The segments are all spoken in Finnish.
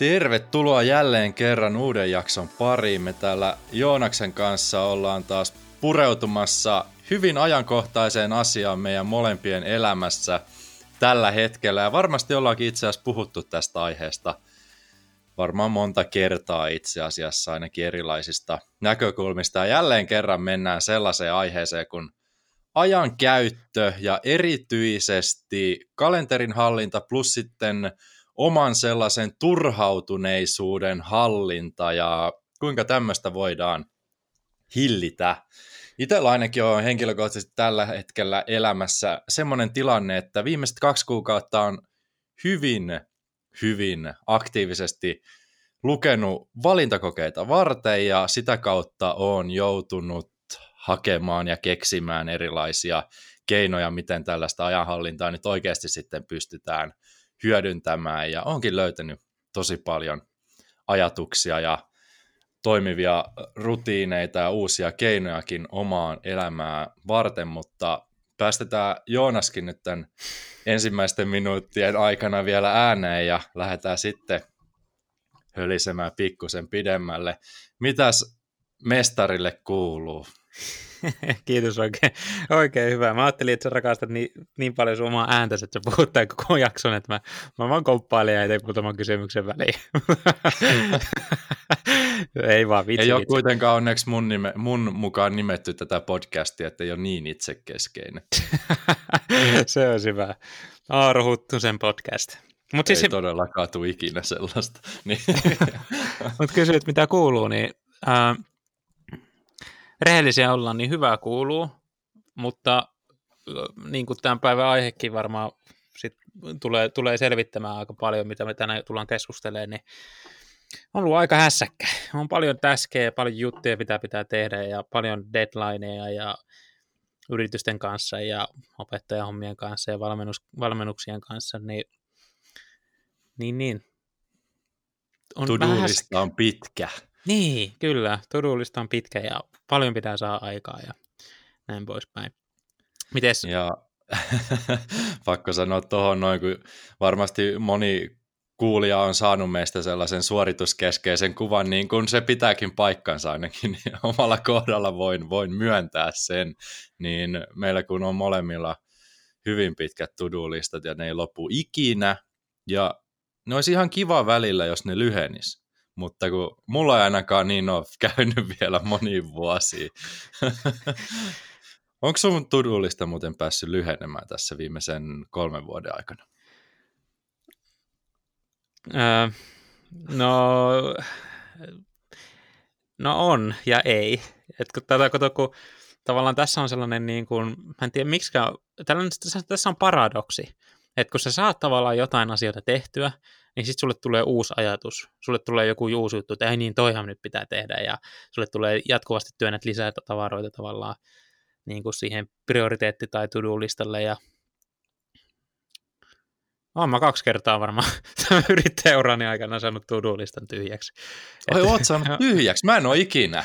Tervetuloa jälleen kerran uuden jakson pariin. Me täällä Joonaksen kanssa ollaan taas pureutumassa hyvin ajankohtaiseen asiaan meidän molempien elämässä tällä hetkellä. Ja varmasti ollaankin itse asiassa puhuttu tästä aiheesta varmaan monta kertaa itse asiassa ainakin erilaisista näkökulmista. Ja jälleen kerran mennään sellaiseen aiheeseen kuin ajan käyttö ja erityisesti kalenterin hallinta plus sitten oman sellaisen turhautuneisuuden hallinta ja kuinka tämmöistä voidaan hillitä. Itsellä ainakin on henkilökohtaisesti tällä hetkellä elämässä semmoinen tilanne, että viimeiset kaksi kuukautta on hyvin, hyvin aktiivisesti lukenut valintakokeita varten ja sitä kautta on joutunut hakemaan ja keksimään erilaisia keinoja, miten tällaista ajanhallintaa nyt oikeasti sitten pystytään hyödyntämään ja onkin löytänyt tosi paljon ajatuksia ja toimivia rutiineita ja uusia keinojakin omaan elämään varten, mutta päästetään Joonaskin nyt tämän ensimmäisten minuuttien aikana vielä ääneen ja lähdetään sitten hölisemään pikkusen pidemmälle. Mitäs mestarille kuuluu? Kiitos oikein, oikein hyvä. Mä ajattelin, että sä rakastat niin, niin paljon sun omaa ääntäsi, että sä puhut tämän koko jakson, että mä, mä vaan komppailen ja tein muutaman kysymyksen väliin. ei vaan vitsi. Ei ole kuitenkaan onneksi mun, nime, mun mukaan nimetty tätä podcastia, että ei ole niin itsekeskeinen. se on hyvä. Aaro Huttusen podcast. Mut ei siis, todellakaan tule ikinä sellaista. Niin. Mutta kysyit, mitä kuuluu, niin äh, rehellisiä ollaan, niin hyvää kuuluu, mutta niin kuin tämän päivän aihekin varmaan sit tulee, tulee selvittämään aika paljon, mitä me tänään tullaan keskustelemaan, niin on ollut aika hässäkkä. On paljon täskejä, paljon juttuja, mitä pitää tehdä ja paljon deadlineja ja yritysten kanssa ja opettajahommien kanssa ja valmennus, valmennuksien kanssa, niin, niin, niin. On on pitkä. Niin, kyllä. Todullista on pitkä ja paljon pitää saada aikaa ja näin poispäin. Mites? Ja pakko sanoa tuohon noin, kun varmasti moni kuulija on saanut meistä sellaisen suorituskeskeisen kuvan, niin kuin se pitääkin paikkansa ainakin, niin omalla kohdalla voin, voin myöntää sen, niin meillä kun on molemmilla hyvin pitkät tudulistat ja ne ei lopu ikinä, ja ne olisi ihan kiva välillä, jos ne lyhenis mutta kun mulla ei ainakaan niin ole käynyt vielä moniin vuosiin. Onko sun tudullista muuten päässyt lyhenemään tässä viimeisen kolmen vuoden aikana? Öö, no, no on ja ei. Et kun tätä, kun, kun, tavallaan tässä on sellainen, niin kuin, mä en tiedä miksi, tässä on paradoksi, että kun sä saat tavallaan jotain asioita tehtyä, niin sitten sulle tulee uusi ajatus, sulle tulee joku uusi juttu, että ei niin, toihan nyt pitää tehdä, ja sulle tulee jatkuvasti työnnät lisää tavaroita tavallaan niin kuin siihen prioriteetti- tai to-do-listalle, ja olen mä kaksi kertaa varmaan yrittäjäurani aikana saanut to-do-listan tyhjäksi. Oi, oot saanut tyhjäksi? Mä en ole ikinä.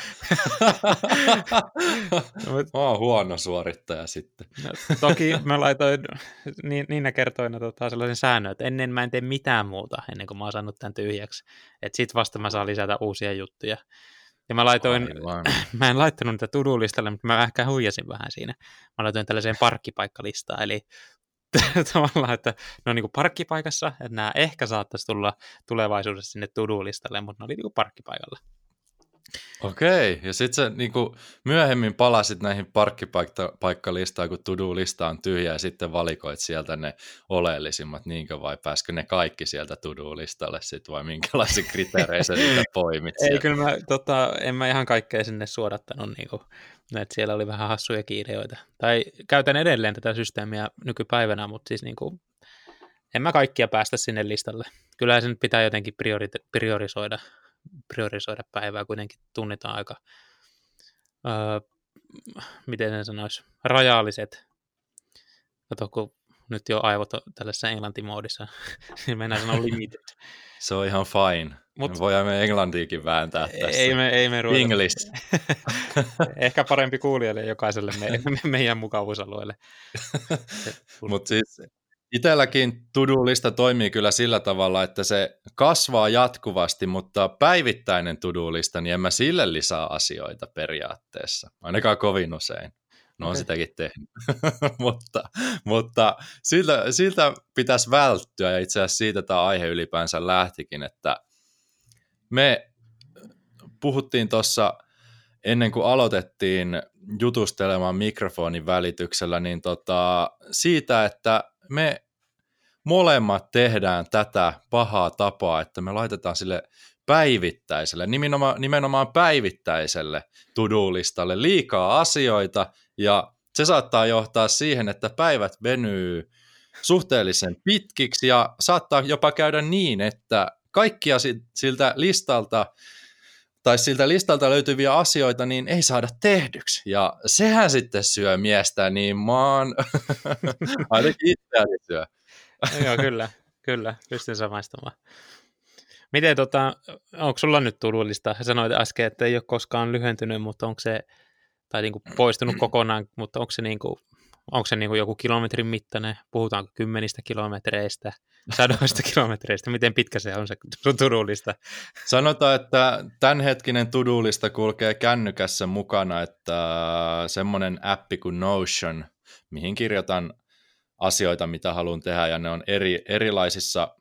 mä oon huono suorittaja sitten. No, toki mä laitoin niin, niinä kertoina tota, sellaisen säännön, että ennen mä en tee mitään muuta ennen kuin mä oon saanut tämän tyhjäksi. Että sit vasta mä saan lisätä uusia juttuja. Ja mä laitoin, Aivan. mä en laittanut niitä to-do-listalle, mutta mä ehkä huijasin vähän siinä. Mä laitoin tällaiseen parkkipaikkalistaan, eli tavallaan, että ne on niin kuin parkkipaikassa, että nämä ehkä saattaisi tulla tulevaisuudessa sinne to-do-listalle, mutta ne oli niin kuin parkkipaikalla. Okei, ja sitten sä niin kuin myöhemmin palasit näihin parkkipaikkalistaan, kun to-do-lista on tyhjä, ja sitten valikoit sieltä ne oleellisimmat, niinkö vai pääskö ne kaikki sieltä to-do-listalle sitten, vai minkälaisia kriteerejä niitä poimit Ei, sieltä? kyllä mä, tota, en mä ihan kaikkea sinne suodattanut, niin kuin, että siellä oli vähän hassuja ideoita. Tai käytän edelleen tätä systeemiä nykypäivänä, mutta siis niin kuin, en mä kaikkia päästä sinne listalle. Kyllä se nyt pitää jotenkin priori- priorisoida priorisoida päivää, kuitenkin tunnitaan aika, öö, miten sen sanoisi, rajalliset. Kato, kun nyt jo aivot on tällaisessa englantimoodissa, niin mennään sanoa limited. Se on ihan fine. Mut, me voidaan me englantiikin vääntää tässä. Ei me, ei me ruveta. English. Ehkä parempi kuulijalle jokaiselle me, me, meidän mukavuusalueelle. Mutta siis itselläkin to-do-lista toimii kyllä sillä tavalla, että se kasvaa jatkuvasti, mutta päivittäinen to-do-lista, niin en mä sille lisää asioita periaatteessa. Ainakaan kovin usein. No on okay. sitäkin tehnyt, mutta, mutta siltä, siltä pitäisi välttyä ja itse asiassa siitä tämä aihe ylipäänsä lähtikin, että me puhuttiin tuossa ennen kuin aloitettiin jutustelemaan mikrofonin välityksellä, niin tota, siitä, että me molemmat tehdään tätä pahaa tapaa, että me laitetaan sille päivittäiselle, nimenomaan, nimenomaan päivittäiselle to-do-listalle liikaa asioita, ja se saattaa johtaa siihen, että päivät venyy suhteellisen pitkiksi, ja saattaa jopa käydä niin, että kaikkia siltä listalta tai siltä listalta löytyviä asioita, niin ei saada tehdyksi. Ja sehän sitten syö miestä, niin maan ainakin itseäni syö. Joo, kyllä, kyllä, pystyn samaistumaan. Miten, tota, onko sulla nyt turullista? Sanoit äsken, että ei ole koskaan lyhentynyt, mutta onko se, tai niin kuin poistunut kokonaan, mutta onko se, niin kuin, onko se niin kuin joku kilometrin mittainen? Puhutaanko kymmenistä kilometreistä, sadoista kilometreistä? Miten pitkä se on se turullista? Sanotaan, että tämänhetkinen tudullista kulkee kännykässä mukana, että semmoinen appi kuin Notion, mihin kirjoitan asioita, mitä haluan tehdä, ja ne on eri, erilaisissa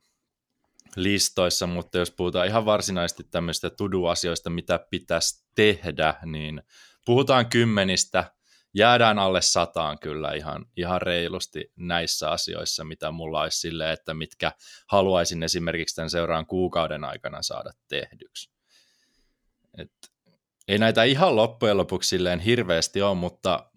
listoissa, mutta jos puhutaan ihan varsinaisesti tämmöistä tudu-asioista, mitä pitäisi tehdä, niin puhutaan kymmenistä, jäädään alle sataan kyllä ihan, ihan reilusti näissä asioissa, mitä mulla olisi silleen, että mitkä haluaisin esimerkiksi tämän seuraan kuukauden aikana saada tehdyksi. Et ei näitä ihan loppujen lopuksi silleen hirveästi ole, mutta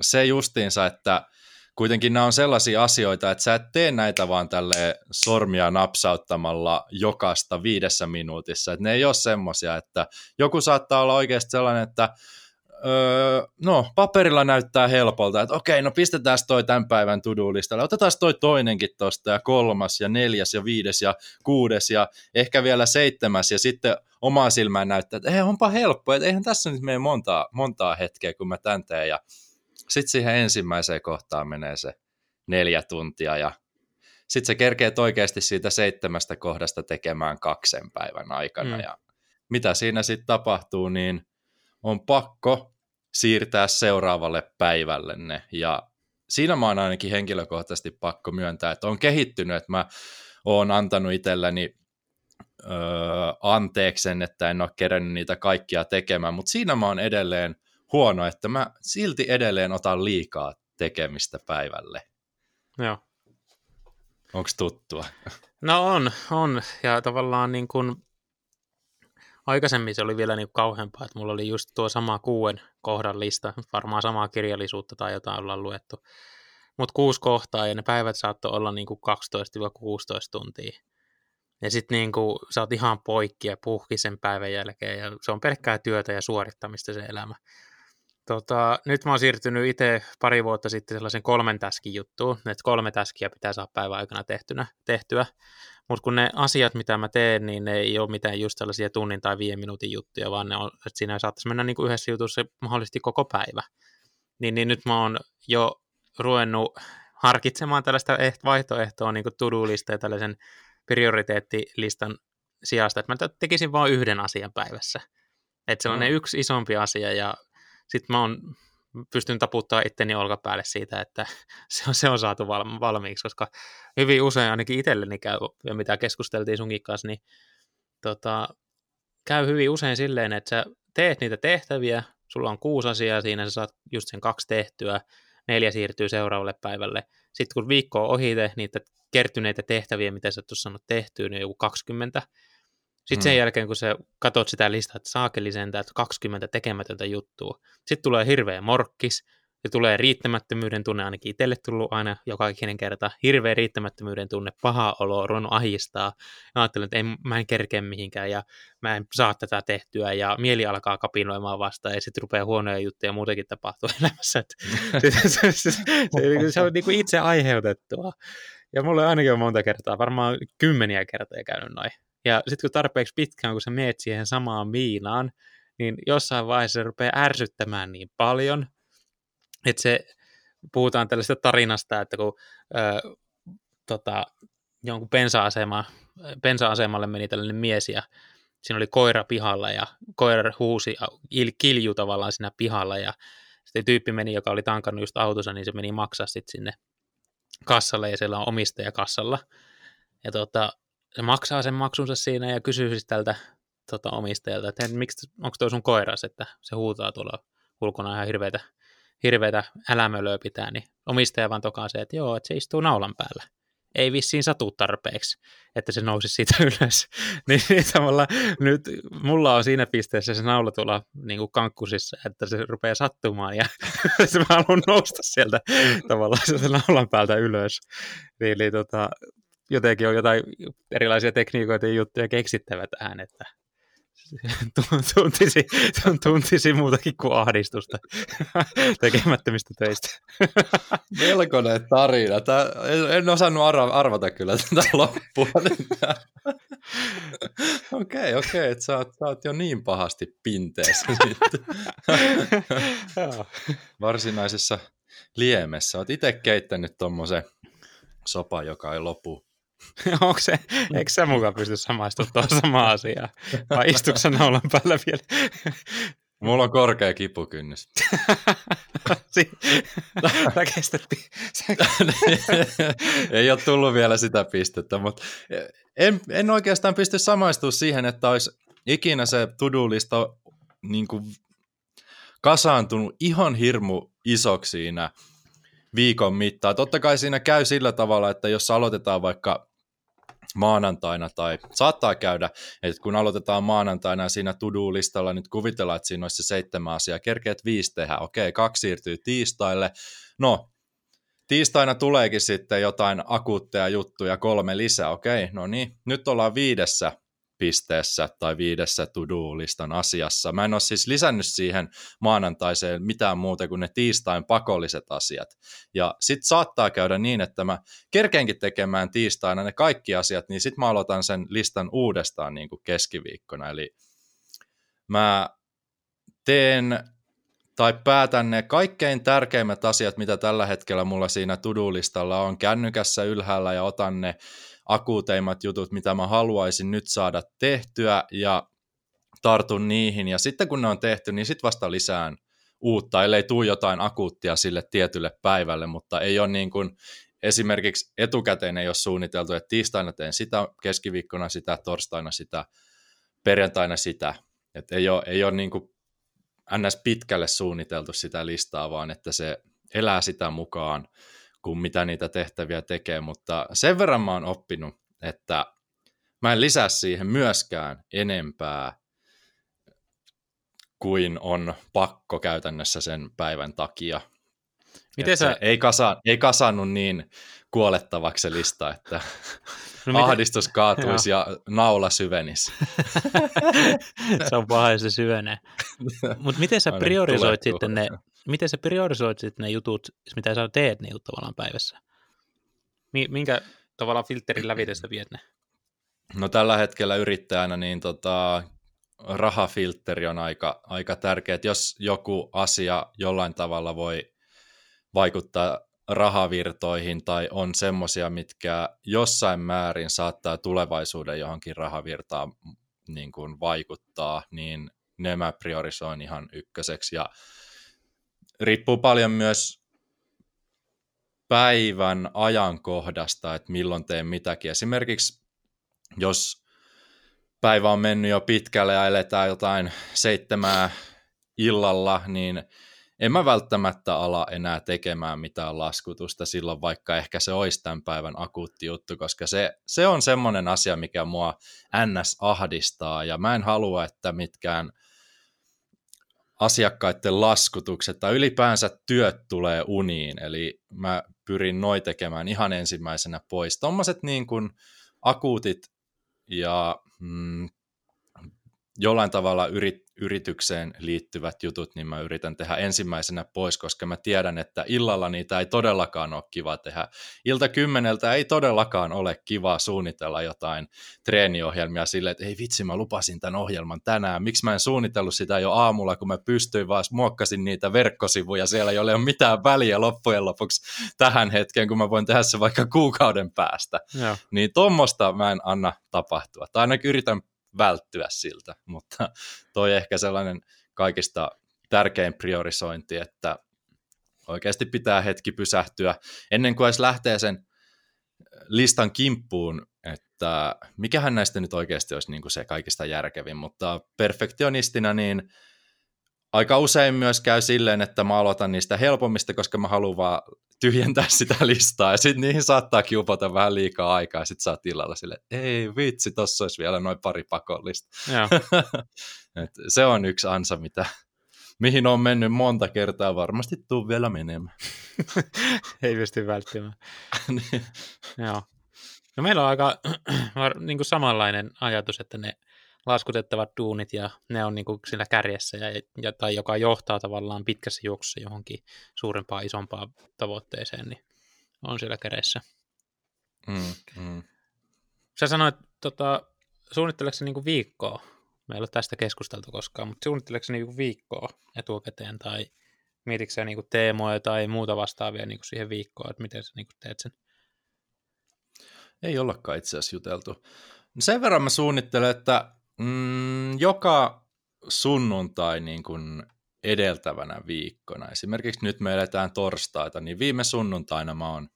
se justiinsa, että kuitenkin nämä on sellaisia asioita, että sä et tee näitä vaan tälle sormia napsauttamalla jokasta viidessä minuutissa. Että ne ei ole semmoisia, että joku saattaa olla oikeasti sellainen, että öö, no paperilla näyttää helpolta, että okei, no pistetään toi tämän päivän to-do-listalle, otetaan toi toinenkin tosta ja kolmas ja neljäs ja viides ja kuudes ja ehkä vielä seitsemäs ja sitten omaa silmään näyttää, että ei, onpa helppo, että eihän tässä nyt mene montaa, montaa hetkeä, kun mä tän teen. Ja sitten siihen ensimmäiseen kohtaan menee se neljä tuntia ja sitten se kerkee oikeasti siitä seitsemästä kohdasta tekemään kaksen päivän aikana. Mm. ja mitä siinä sitten tapahtuu, niin on pakko siirtää seuraavalle päivälle ne ja siinä mä oon ainakin henkilökohtaisesti pakko myöntää, että on kehittynyt, että mä oon antanut itselleni öö, anteeksi että en ole kerännyt niitä kaikkia tekemään, mutta siinä mä oon edelleen – huono, että mä silti edelleen otan liikaa tekemistä päivälle. Joo. Onko tuttua? No on, on. Ja tavallaan niin kuin, aikaisemmin se oli vielä niin kauheampaa, että mulla oli just tuo sama kuuden kohdan lista, varmaan samaa kirjallisuutta tai jotain ollaan luettu. Mutta kuusi kohtaa ja ne päivät saattoi olla niin kuin 12-16 tuntia. Ja sitten niin kuin, sä oot ihan poikki ja puhki sen päivän jälkeen ja se on pelkkää työtä ja suorittamista se elämä. Tota, nyt mä oon siirtynyt itse pari vuotta sitten sellaisen kolmen täskin juttuun, että kolme täskiä pitää saada päivän aikana tehtynä, tehtyä. Mutta kun ne asiat, mitä mä teen, niin ne ei ole mitään just sellaisia tunnin tai viiden minuutin juttuja, vaan ne on, että siinä saattaisi mennä niin kuin yhdessä jutussa mahdollisesti koko päivä. Niin, niin nyt mä oon jo ruvennut harkitsemaan tällaista vaihtoehtoa niin to-do-lista ja tällaisen prioriteettilistan sijasta, että mä tekisin vain yhden asian päivässä. Että sellainen mm. yksi isompi asia ja sitten mä oon pystyn taputtaa itteni olkapäälle siitä, että se on, se on saatu valmiiksi, koska hyvin usein ainakin itselleni käy, ja mitä keskusteltiin sunkin kanssa, niin tota, käy hyvin usein silleen, että sä teet niitä tehtäviä, sulla on kuusi asiaa siinä, sä saat just sen kaksi tehtyä, neljä siirtyy seuraavalle päivälle. Sitten kun viikko on ohi, niitä kertyneitä tehtäviä, mitä sä et ole saanut tehtyä, niin joku 20, sitten sen mm. jälkeen, kun sä katsot sitä listaa, että saakeli että 20 tekemätöntä juttua, sitten tulee hirveä morkkis, se tulee riittämättömyyden tunne, ainakin itselle tullut aina joka ikinen kerta, hirveä riittämättömyyden tunne, paha olo, ruvennut ahistaa, ja ajattelen, että ei, mä en kerkeä mihinkään, ja mä en saa tätä tehtyä, ja mieli alkaa kapinoimaan vastaan, ja sitten rupeaa huonoja juttuja muutenkin tapahtuu elämässä, se, se, se, se, se, se on niin kuin itse aiheutettua, ja mulle ainakin on monta kertaa, varmaan kymmeniä kertaa käynyt noin. Ja sitten kun tarpeeksi pitkään, kun sä meet siihen samaan viinaan, niin jossain vaiheessa se rupeaa ärsyttämään niin paljon, että se, puhutaan tällaista tarinasta, että kun ö, tota, jonkun bensa-asema, bensa-asemalle meni tällainen mies ja siinä oli koira pihalla ja koira huusi, kilju tavallaan siinä pihalla ja sitten tyyppi meni, joka oli tankannut just autossa, niin se meni maksaa sitten sinne kassalle ja siellä on omistaja kassalla. Ja tota, se maksaa sen maksunsa siinä ja kysyy siis tältä tota, omistajalta, että miksi, onko tuo sun koiras, että se huutaa tuolla ulkona ihan hirveitä, hirveitä älämölöä pitää, niin omistaja vaan tokaa se, että joo, että se istuu naulan päällä. Ei vissiin satu tarpeeksi, että se nousi siitä ylös. niin, niin tavallaan nyt mulla on siinä pisteessä se naula tuolla niin kuin kankkusissa, että se rupeaa sattumaan ja se mä haluan nousta sieltä tavallaan sieltä naulan päältä ylös. Niin, eli tota, jotenkin on jotain erilaisia tekniikoita ja juttuja keksittävä tähän, että tuntisi, tuntisi muutakin kuin ahdistusta tekemättömistä töistä. Melkoinen tarina. Tää, en, en osannut arvata kyllä tätä loppua. Okei, okei, että sä, sä oot jo niin pahasti pinteessä Varsinaisessa liemessä. Oot itse keittänyt tuommoisen sopa, joka ei lopu Onko se, eikö sä mukaan pysty samaistumaan tuohon samaan asiaan? Vai istuuko sä naulan päällä vielä? Mulla on korkea kipukynnys. Sä kestettiin. Ei ole tullut vielä sitä pistettä, mutta en, en oikeastaan pysty samaistumaan siihen, että olisi ikinä se to-do-lista niin kuin kasaantunut ihan hirmu isoksi siinä viikon mittaan. Totta kai siinä käy sillä tavalla, että jos aloitetaan vaikka maanantaina tai saattaa käydä, että kun aloitetaan maanantaina siinä to-do-listalla, nyt kuvitellaan, että siinä olisi se seitsemän asiaa, kerkeät viisi tehdä, okei, kaksi siirtyy tiistaille, no, tiistaina tuleekin sitten jotain akuutteja juttuja, kolme lisää, okei, no niin, nyt ollaan viidessä pisteessä tai viidessä to-do-listan asiassa. Mä en ole siis lisännyt siihen maanantaiseen mitään muuta kuin ne tiistain pakolliset asiat. Ja sit saattaa käydä niin, että mä kerkeenkin tekemään tiistaina ne kaikki asiat, niin sit mä aloitan sen listan uudestaan niin kuin keskiviikkona. Eli mä teen tai päätän ne kaikkein tärkeimmät asiat, mitä tällä hetkellä mulla siinä to-do-listalla on kännykässä ylhäällä ja otan ne akuuteimmat jutut, mitä mä haluaisin nyt saada tehtyä ja tartun niihin. Ja sitten kun ne on tehty, niin sitten vasta lisään uutta, ellei tule jotain akuuttia sille tietylle päivälle, mutta ei ole niin kuin, esimerkiksi etukäteen ei ole suunniteltu, että tiistaina teen sitä, keskiviikkona sitä, torstaina sitä, perjantaina sitä. Että ei ole, ei ole niin kuin ns. pitkälle suunniteltu sitä listaa, vaan että se elää sitä mukaan kuin mitä niitä tehtäviä tekee, mutta sen verran mä oon oppinut, että mä en lisää siihen myöskään enempää kuin on pakko käytännössä sen päivän takia. Miten sä... ei, kasa, ei kasannut niin kuolettavaksi se lista, että no ahdistus kaatuisi ja naula syvenisi. se on paha, se syvenee. Mutta miten sä priorisoit sitten ne, miten sä priorisoit sitten ne jutut, mitä sä teet niin tavallaan päivässä? Minkä tavallaan filterin lävitä sä viet ne? No tällä hetkellä yrittäjänä niin tota, rahafilteri on aika, aika tärkeä, että jos joku asia jollain tavalla voi vaikuttaa rahavirtoihin tai on semmoisia, mitkä jossain määrin saattaa tulevaisuuden johonkin rahavirtaan niin kuin vaikuttaa, niin ne mä priorisoin ihan ykköseksi. Ja riippuu paljon myös päivän ajankohdasta, että milloin teen mitäkin. Esimerkiksi jos päivä on mennyt jo pitkälle ja eletään jotain seitsemää illalla, niin en mä välttämättä ala enää tekemään mitään laskutusta silloin, vaikka ehkä se olisi tämän päivän akuutti juttu, koska se, se on semmoinen asia, mikä mua ns. ahdistaa, ja mä en halua, että mitkään asiakkaiden laskutukset tai ylipäänsä työt tulee uniin, eli mä pyrin noi tekemään ihan ensimmäisenä pois. Tuommoiset niin akuutit ja mm, jollain tavalla yrit, yritykseen liittyvät jutut, niin mä yritän tehdä ensimmäisenä pois, koska mä tiedän, että illalla niitä ei todellakaan ole kiva tehdä. Ilta kymmeneltä ei todellakaan ole kiva suunnitella jotain treeniohjelmia sille, että ei vitsi, mä lupasin tämän ohjelman tänään. Miksi mä en suunnitellut sitä jo aamulla, kun mä pystyin, vaan muokkasin niitä verkkosivuja siellä, joilla ei ole mitään väliä loppujen lopuksi tähän hetkeen, kun mä voin tehdä se vaikka kuukauden päästä. Joo. Niin tuommoista mä en anna tapahtua. Tai ainakin yritän välttyä siltä, mutta toi ehkä sellainen kaikista tärkein priorisointi, että oikeasti pitää hetki pysähtyä ennen kuin edes lähtee sen listan kimppuun, että mikähän näistä nyt oikeasti olisi niin kuin se kaikista järkevin, mutta perfektionistina niin aika usein myös käy silleen, että mä aloitan niistä helpommista, koska mä haluan vaan tyhjentää sitä listaa, ja sitten niihin saattaa kiupata vähän liikaa aikaa, ja sitten saa tilalla sille, ei vitsi, tossa olisi vielä noin pari pakollista. Et se on yksi ansa, mitä, mihin on mennyt monta kertaa, varmasti tuu vielä menemään. ei pysty välttämään. niin. Joo. No meillä on aika niin kuin samanlainen ajatus, että ne laskutettavat duunit ja ne on niin kuin sillä kärjessä ja, ja, tai joka johtaa tavallaan pitkässä juoksussa johonkin suurempaan, isompaan tavoitteeseen, niin on siellä kädessä. Mm, mm. Sä sanoit, tota, suunnitteleeko niin viikkoa? Meillä ei ole tästä keskusteltu koskaan, mutta suunnitteleeko niin viikkoa etukäteen tai mietitkö sä niin teemoja tai muuta vastaavia niin siihen viikkoon, että miten sä niin teet sen? Ei ollakaan itse asiassa juteltu. Sen verran mä suunnittelen, että Mm, joka sunnuntai niin kuin edeltävänä viikkona. Esimerkiksi nyt me eletään torstaita, niin viime sunnuntaina mä oon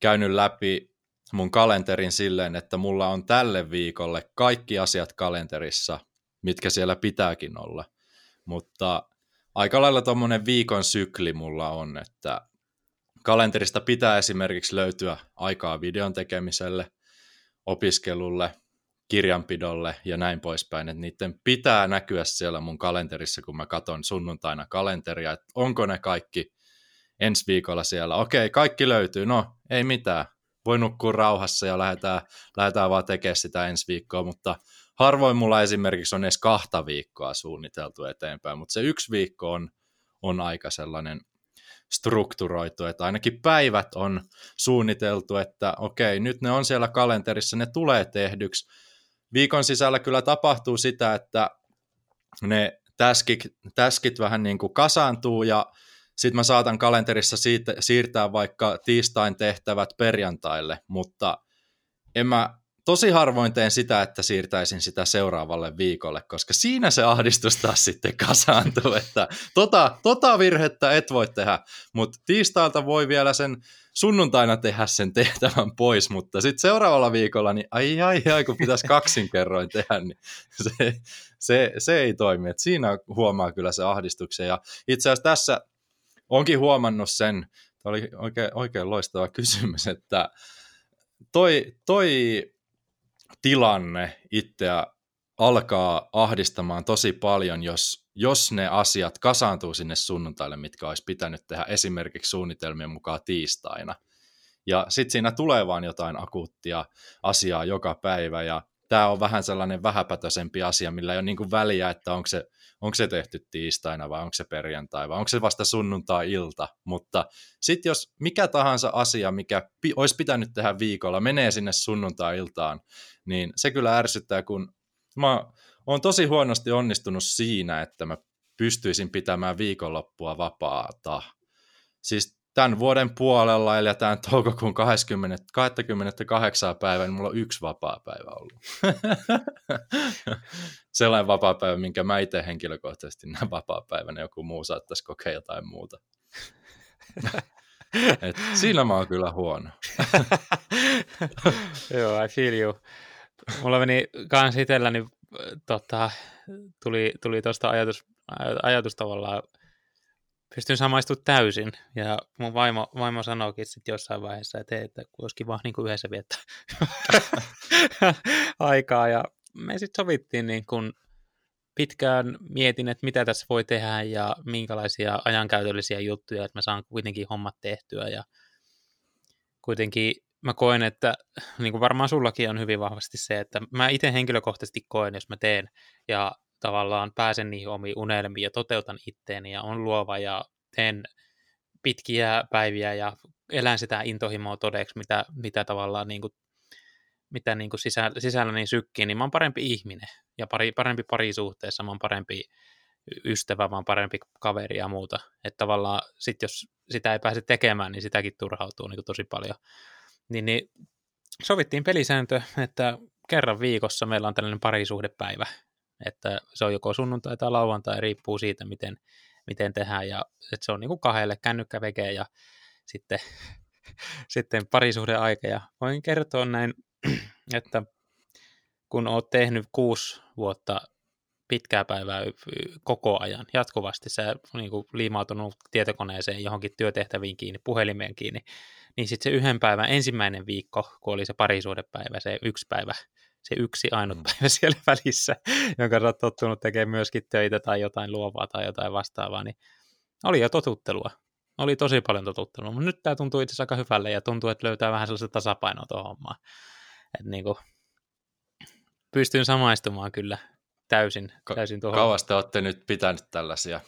käynyt läpi mun kalenterin silleen, että mulla on tälle viikolle kaikki asiat kalenterissa, mitkä siellä pitääkin olla. Mutta aika lailla tuommoinen viikon sykli mulla on, että kalenterista pitää esimerkiksi löytyä aikaa videon tekemiselle, opiskelulle – kirjanpidolle ja näin poispäin, että niiden pitää näkyä siellä mun kalenterissa, kun mä katson sunnuntaina kalenteria, että onko ne kaikki ensi viikolla siellä. Okei, kaikki löytyy, no ei mitään, voi nukkua rauhassa ja lähdetään, lähdetään vaan tekemään sitä ensi viikkoa, mutta harvoin mulla esimerkiksi on edes kahta viikkoa suunniteltu eteenpäin, mutta se yksi viikko on, on aika sellainen strukturoitu, että ainakin päivät on suunniteltu, että okei, nyt ne on siellä kalenterissa, ne tulee tehdyksi, viikon sisällä kyllä tapahtuu sitä, että ne täskit, täskit vähän niin kuin kasaantuu ja sitten mä saatan kalenterissa siitä, siirtää vaikka tiistain tehtävät perjantaille, mutta en mä tosi harvoin teen sitä, että siirtäisin sitä seuraavalle viikolle, koska siinä se ahdistus taas sitten kasaantuu, että tota, tota virhettä et voi tehdä, mutta tiistailta voi vielä sen sunnuntaina tehdä sen tehtävän pois, mutta sitten seuraavalla viikolla, niin ai ai ai, kun pitäisi kaksin kerroin tehdä, niin se, se, se ei toimi. Et siinä huomaa kyllä se ahdistuksen. Ja itse asiassa tässä onkin huomannut sen, tämä oli oikein, oikein loistava kysymys, että toi, toi tilanne itseä alkaa ahdistamaan tosi paljon, jos, jos ne asiat kasaantuu sinne sunnuntaille, mitkä olisi pitänyt tehdä esimerkiksi suunnitelmien mukaan tiistaina. Ja sitten siinä tulee vaan jotain akuuttia asiaa joka päivä, ja tämä on vähän sellainen vähäpätöisempi asia, millä ei ole niin väliä, että onko se, onko se tehty tiistaina vai onko se perjantai vai onko se vasta sunnuntai-ilta. Mutta sitten jos mikä tahansa asia, mikä pi- olisi pitänyt tehdä viikolla, menee sinne sunnuntai-iltaan, niin se kyllä ärsyttää, kun mä oon tosi huonosti onnistunut siinä, että mä pystyisin pitämään viikonloppua vapaata. Siis tämän vuoden puolella, eli tämän toukokuun 20, 28. päivän, niin mulla on yksi vapaa-päivä ollut. Sellainen vapaa-päivä, minkä mä itse henkilökohtaisesti näen vapaa-päivänä, joku muu saattaisi kokea jotain muuta. Et siinä mä oon kyllä huono. Joo, I feel you. Mulla meni kans itselläni, tota, tuli, tuli tuosta ajatus, ajatus tavallaan, pystyn samaistumaan täysin. Ja mun vaimo, vaimo sanoikin sitten jossain vaiheessa, että, että olisi kiva niin kuin yhdessä viettää aikaa. Ja me sitten sovittiin niin kun pitkään mietin, että mitä tässä voi tehdä ja minkälaisia ajankäytöllisiä juttuja, että mä saan kuitenkin hommat tehtyä ja kuitenkin mä koen, että niin kuin varmaan sullakin on hyvin vahvasti se, että mä itse henkilökohtaisesti koen, jos mä teen ja tavallaan pääsen niihin omiin unelmiin ja toteutan itteeni ja on luova ja teen pitkiä päiviä ja elän sitä intohimoa todeksi, mitä, mitä tavallaan niin kuin, mitä niin kuin sisällä, sisälläni sykkii, niin mä oon parempi ihminen ja pari, parempi parisuhteessa, mä oon parempi ystävä, oon parempi kaveri ja muuta. Että tavallaan sit jos sitä ei pääse tekemään, niin sitäkin turhautuu niin kuin tosi paljon. Niin, niin sovittiin pelisääntö, että kerran viikossa meillä on tällainen parisuhdepäivä, että se on joko sunnuntai tai lauantai, riippuu siitä, miten, miten tehdään, ja että se on niin kuin kahdelle kännykkä ja sitten, sitten parisuhdeaika, ja voin kertoa näin, että kun oot tehnyt kuusi vuotta pitkää päivää koko ajan, jatkuvasti, sä niin kuin liimautunut tietokoneeseen johonkin työtehtäviin kiinni, puhelimeen kiinni, niin sitten se yhden päivän ensimmäinen viikko, kun oli se parisuudepäivä, se yksi päivä, se yksi ainut mm. päivä siellä välissä, jonka sä oot tottunut tekemään myöskin töitä tai jotain luovaa tai jotain vastaavaa, niin oli jo totuttelua. Oli tosi paljon totuttelua, mutta nyt tämä tuntuu itse asiassa aika hyvälle ja tuntuu, että löytää vähän sellaista tasapainoa tuohon hommaan. Että niin kuin, pystyn samaistumaan kyllä täysin, täysin tuohon. Kauas te olette nyt pitänyt tällaisia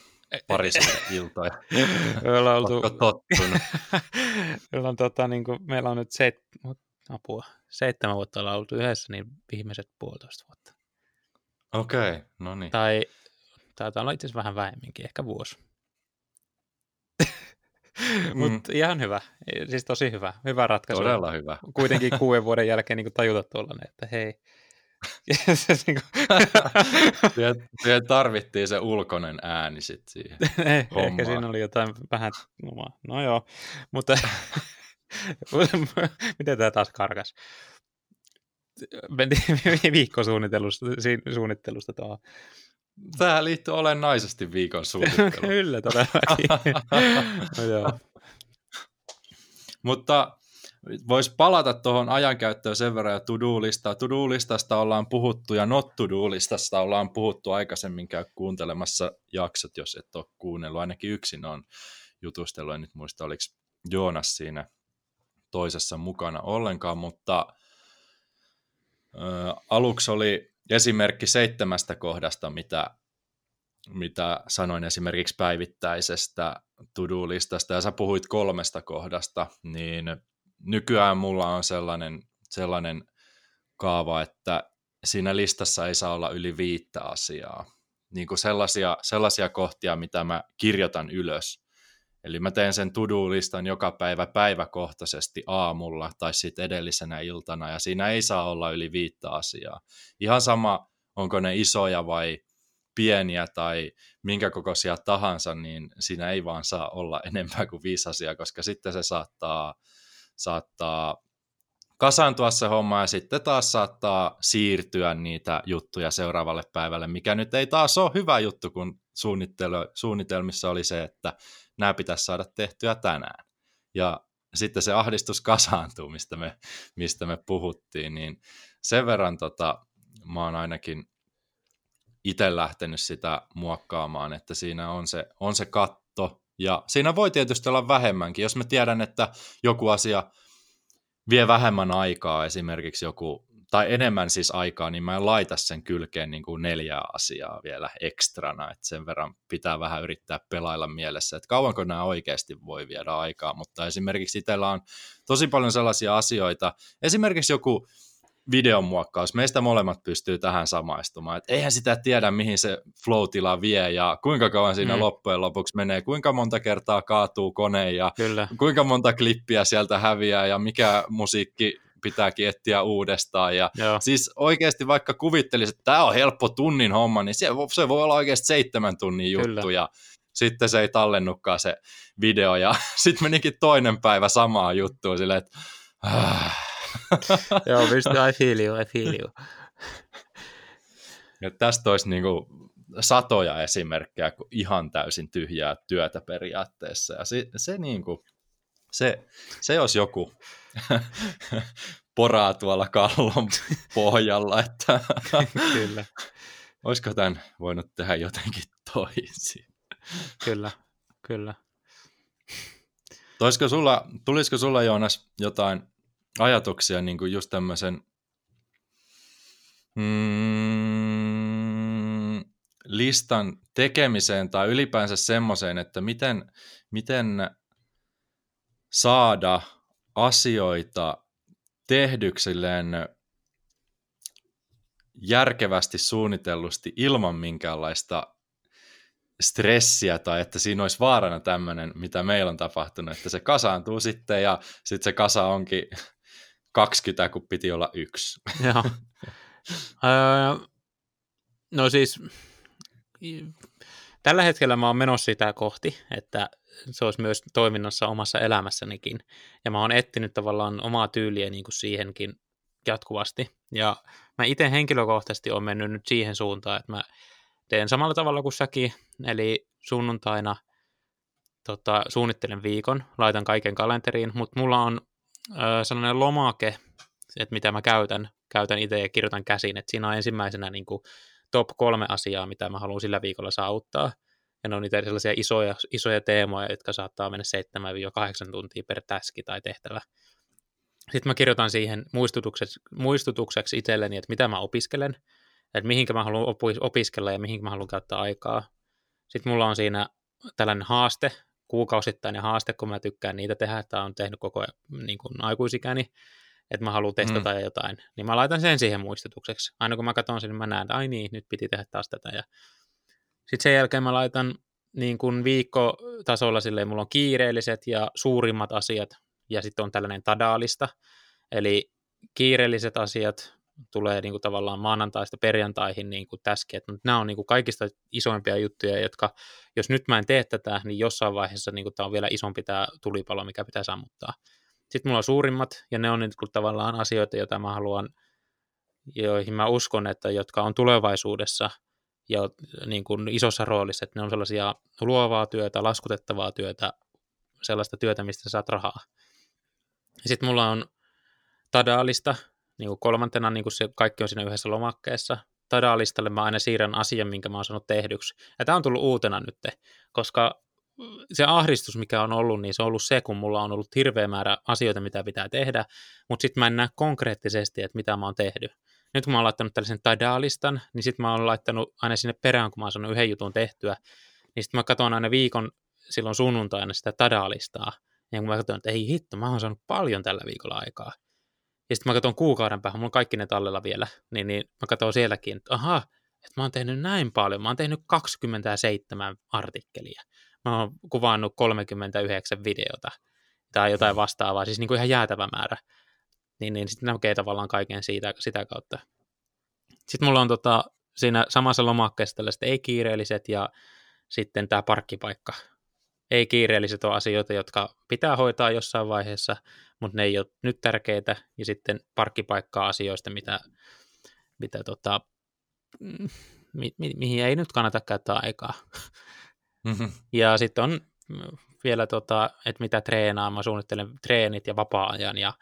parisuuden iltoja. me ollaan oltu... tottunut? meillä, on, tota, niin kuin, meillä on nyt seit... apua. seitsemän vuotta ollaan oltu yhdessä, niin viimeiset puolitoista vuotta. Okei, okay, no niin. Tai taitaa olla itse asiassa vähän vähemminkin, ehkä vuosi. mm. Mutta ihan hyvä, siis tosi hyvä, hyvä ratkaisu. Todella hyvä. Kuitenkin kuuden vuoden jälkeen niin tajuta tuollainen, että hei, siihen tarvittiin se ulkoinen ääni sitten siihen eh, Ehkä siinä oli jotain vähän, no joo, mutta miten tämä taas karkas? Mentiin viikko suunnittelusta, suunnittelusta tuohon. Tämä liittyy olennaisesti viikon suunnitteluun. Kyllä, todellakin. no, joo. Mutta Voisi palata tuohon ajankäyttöön sen verran ja to-do-listaa. To-do-listasta ollaan puhuttu ja not to-do-listasta ollaan puhuttu aikaisemmin. Käy kuuntelemassa jaksot, jos et ole kuunnellut. Ainakin yksin on jutustellut. En nyt muista, oliko Joonas siinä toisessa mukana ollenkaan, mutta ö, aluksi oli esimerkki seitsemästä kohdasta, mitä, mitä sanoin esimerkiksi päivittäisestä to-do-listasta, ja sä puhuit kolmesta kohdasta, niin nykyään mulla on sellainen, sellainen kaava, että siinä listassa ei saa olla yli viittä asiaa. Niin kuin sellaisia, sellaisia kohtia, mitä mä kirjoitan ylös. Eli mä teen sen to-do-listan joka päivä päiväkohtaisesti aamulla tai sitten edellisenä iltana, ja siinä ei saa olla yli viittä asiaa. Ihan sama, onko ne isoja vai pieniä tai minkä kokoisia tahansa, niin siinä ei vaan saa olla enempää kuin viisi asiaa, koska sitten se saattaa saattaa kasaantua se homma ja sitten taas saattaa siirtyä niitä juttuja seuraavalle päivälle, mikä nyt ei taas ole hyvä juttu, kun suunnitelmissa oli se, että nämä pitäisi saada tehtyä tänään. Ja sitten se ahdistus kasaantuu, mistä me, mistä me puhuttiin, niin sen verran tota, mä oon ainakin itse lähtenyt sitä muokkaamaan, että siinä on se, on se katto, ja siinä voi tietysti olla vähemmänkin, jos mä tiedän, että joku asia vie vähemmän aikaa, esimerkiksi joku, tai enemmän siis aikaa, niin mä en laita sen kylkeen niin kuin neljää asiaa vielä ekstrana, että sen verran pitää vähän yrittää pelailla mielessä, että kauanko nämä oikeasti voi viedä aikaa, mutta esimerkiksi itsellä on tosi paljon sellaisia asioita, esimerkiksi joku videon muokkaus. Meistä molemmat pystyy tähän samaistumaan. Et eihän sitä tiedä, mihin se flow-tila vie ja kuinka kauan siinä mm. loppujen lopuksi menee, kuinka monta kertaa kaatuu kone ja Kyllä. kuinka monta klippiä sieltä häviää ja mikä musiikki pitääkin etsiä uudestaan. Ja Joo. siis oikeasti vaikka kuvittelisi, että tämä on helppo tunnin homma, niin se, se voi olla oikeasti seitsemän tunnin juttu Kyllä. ja sitten se ei tallennutkaan se video ja sitten menikin toinen päivä samaa juttua silleen, että äh, Joo, pysty, I feel you, I feel you. Ja tästä olisi niin kuin satoja esimerkkejä ihan täysin tyhjää työtä periaatteessa. Ja se, se, niin kuin, se, se jos joku poraa tuolla kallon pohjalla. Että Kyllä. olisiko tämän voinut tehdä jotenkin toisin? Kyllä, kyllä. Toisiko sulla, tulisiko sulla Joonas jotain ajatuksia niin kuin just tämmöisen mm, listan tekemiseen tai ylipäänsä semmoiseen, että miten, miten saada asioita tehdyksilleen järkevästi suunnitellusti ilman minkäänlaista stressiä tai että siinä olisi vaarana tämmöinen, mitä meillä on tapahtunut, että se kasaantuu sitten ja sitten se kasa onkin 20, kun piti olla yksi. Joo. öö, no siis tällä hetkellä mä oon menossa sitä kohti, että se olisi myös toiminnassa omassa elämässänikin. Ja mä oon etsinyt tavallaan omaa tyyliä niin kuin siihenkin jatkuvasti. Ja mä itse henkilökohtaisesti on mennyt nyt siihen suuntaan, että mä teen samalla tavalla kuin säkin, eli sunnuntaina tota, suunnittelen viikon, laitan kaiken kalenteriin, mutta mulla on ö, sellainen lomake, että mitä mä käytän, käytän itse ja kirjoitan käsin, että siinä on ensimmäisenä niin kuin, top kolme asiaa, mitä mä haluan sillä viikolla saavuttaa, ja ne on niitä sellaisia isoja, isoja teemoja, jotka saattaa mennä 7-8 tuntia per täski tai tehtävä. Sitten mä kirjoitan siihen muistutukseksi, muistutukseksi itselleni, että mitä mä opiskelen, että mihinkä mä haluan opiskella ja mihinkä mä haluan käyttää aikaa. Sitten mulla on siinä tällainen haaste, kuukausittainen haaste, kun mä tykkään niitä tehdä, että on tehnyt koko niin kuin aikuisikäni, että mä haluan testata mm. jotain, niin mä laitan sen siihen muistutukseksi. Aina kun mä katson sen, niin mä näen, että ai niin, nyt piti tehdä taas tätä. Ja sitten sen jälkeen mä laitan niin kuin viikkotasolla silleen, mulla on kiireelliset ja suurimmat asiat, ja sitten on tällainen tadaalista, eli kiireelliset asiat tulee niin kuin tavallaan maanantaista perjantaihin niin kuin täskin, että nämä on niin kuin kaikista isoimpia juttuja, jotka, jos nyt mä en tee tätä, niin jossain vaiheessa niin kuin tämä on vielä isompi tämä tulipalo, mikä pitää sammuttaa. Sitten mulla on suurimmat, ja ne on niin kuin tavallaan asioita, joita mä haluan, joihin mä uskon, että jotka on tulevaisuudessa ja niin kuin isossa roolissa, että ne on sellaisia luovaa työtä, laskutettavaa työtä, sellaista työtä, mistä saat rahaa. Sitten mulla on tadaalista, niin kuin kolmantena niin kuin se kaikki on siinä yhdessä lomakkeessa. Tadalistalle mä aina siirrän asian, minkä mä oon saanut tehdyksi. Ja tämä on tullut uutena nyt, koska se ahdistus, mikä on ollut, niin se on ollut se, kun mulla on ollut hirveä määrä asioita, mitä pitää tehdä, mutta sitten mä en näe konkreettisesti, että mitä mä oon tehnyt. Nyt kun mä oon laittanut tällaisen tadalistan, niin sitten mä oon laittanut aina sinne perään, kun mä oon saanut yhden jutun tehtyä, niin sitten mä katson aina viikon silloin sunnuntaina sitä tadalistaa, ja kun mä katson, että ei hitto, mä oon saanut paljon tällä viikolla aikaa. Ja sitten mä katson kuukauden päähän, mulla on kaikki ne tallella vielä, niin, niin mä katson sielläkin, että aha, että mä oon tehnyt näin paljon, mä oon tehnyt 27 artikkelia, mä oon kuvannut 39 videota tai jotain vastaavaa, siis niin kuin ihan jäätävä määrä. Niin, niin sitten näkee tavallaan kaiken siitä, sitä kautta. Sitten mulla on tota, siinä samassa lomakkeessa tällaiset ei-kiireelliset ja sitten tämä parkkipaikka ei-kiireelliset on asioita, jotka pitää hoitaa jossain vaiheessa, mutta ne ei ole nyt tärkeitä, ja sitten parkkipaikkaa asioista, mitä, mitä tota, mi, mi, mihin ei nyt kannata käyttää aikaa. Mm-hmm. Ja sitten on vielä, tota, että mitä treenaa, mä suunnittelen treenit ja vapaa-ajan, ja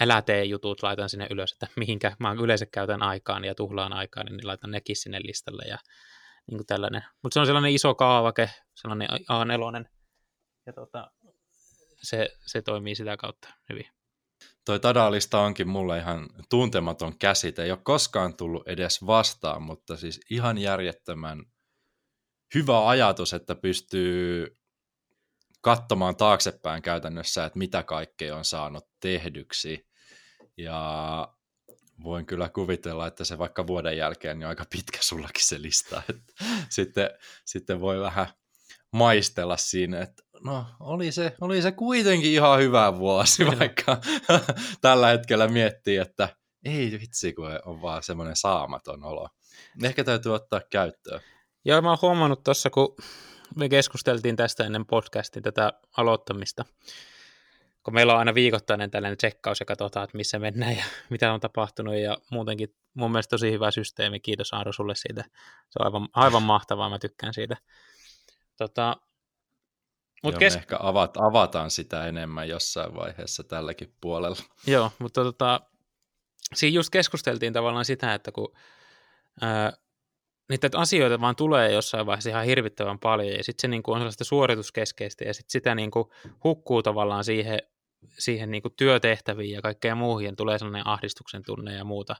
älä tee jutut, laitan sinne ylös, että mihinkä mä yleensä käytän aikaan ja tuhlaan aikaan, niin laitan nekin sinne listalle ja niin kuin tällainen. Mutta se on sellainen iso kaavake, sellainen A4, ja tota, se, se toimii sitä kautta hyvin. Toi Tadalista onkin mulle ihan tuntematon käsite. Ei ole koskaan tullut edes vastaan, mutta siis ihan järjettömän hyvä ajatus, että pystyy katsomaan taaksepäin käytännössä, että mitä kaikkea on saanut tehdyksi. Ja voin kyllä kuvitella, että se vaikka vuoden jälkeen niin aika pitkä sullakin se lista. Että sitten, sitten voi vähän maistella siinä, että no oli se, oli se kuitenkin ihan hyvä vuosi, vaikka tällä hetkellä miettii, että ei vitsi, kun on vaan semmoinen saamaton olo. Ehkä täytyy ottaa käyttöön. Joo, mä oon huomannut tuossa, kun me keskusteltiin tästä ennen podcastin tätä aloittamista, kun meillä on aina viikoittainen tällainen tsekkaus ja katsotaan, että missä mennään ja mitä on tapahtunut ja muutenkin mun mielestä tosi hyvä systeemi. Kiitos Aaro sulle siitä. Se on aivan, aivan mahtavaa, mä tykkään siitä. Tota, Mut Joo, kes... ehkä avat, avataan sitä enemmän jossain vaiheessa tälläkin puolella. Joo, mutta tota, siinä just keskusteltiin tavallaan sitä, että kun ää, niitä asioita vaan tulee jossain vaiheessa ihan hirvittävän paljon, ja sitten se niin kuin on sellaista suorituskeskeistä, ja sitten sitä niin kuin hukkuu tavallaan siihen, siihen niin kuin työtehtäviin ja kaikkea muuhun, ja tulee sellainen ahdistuksen tunne ja muuta,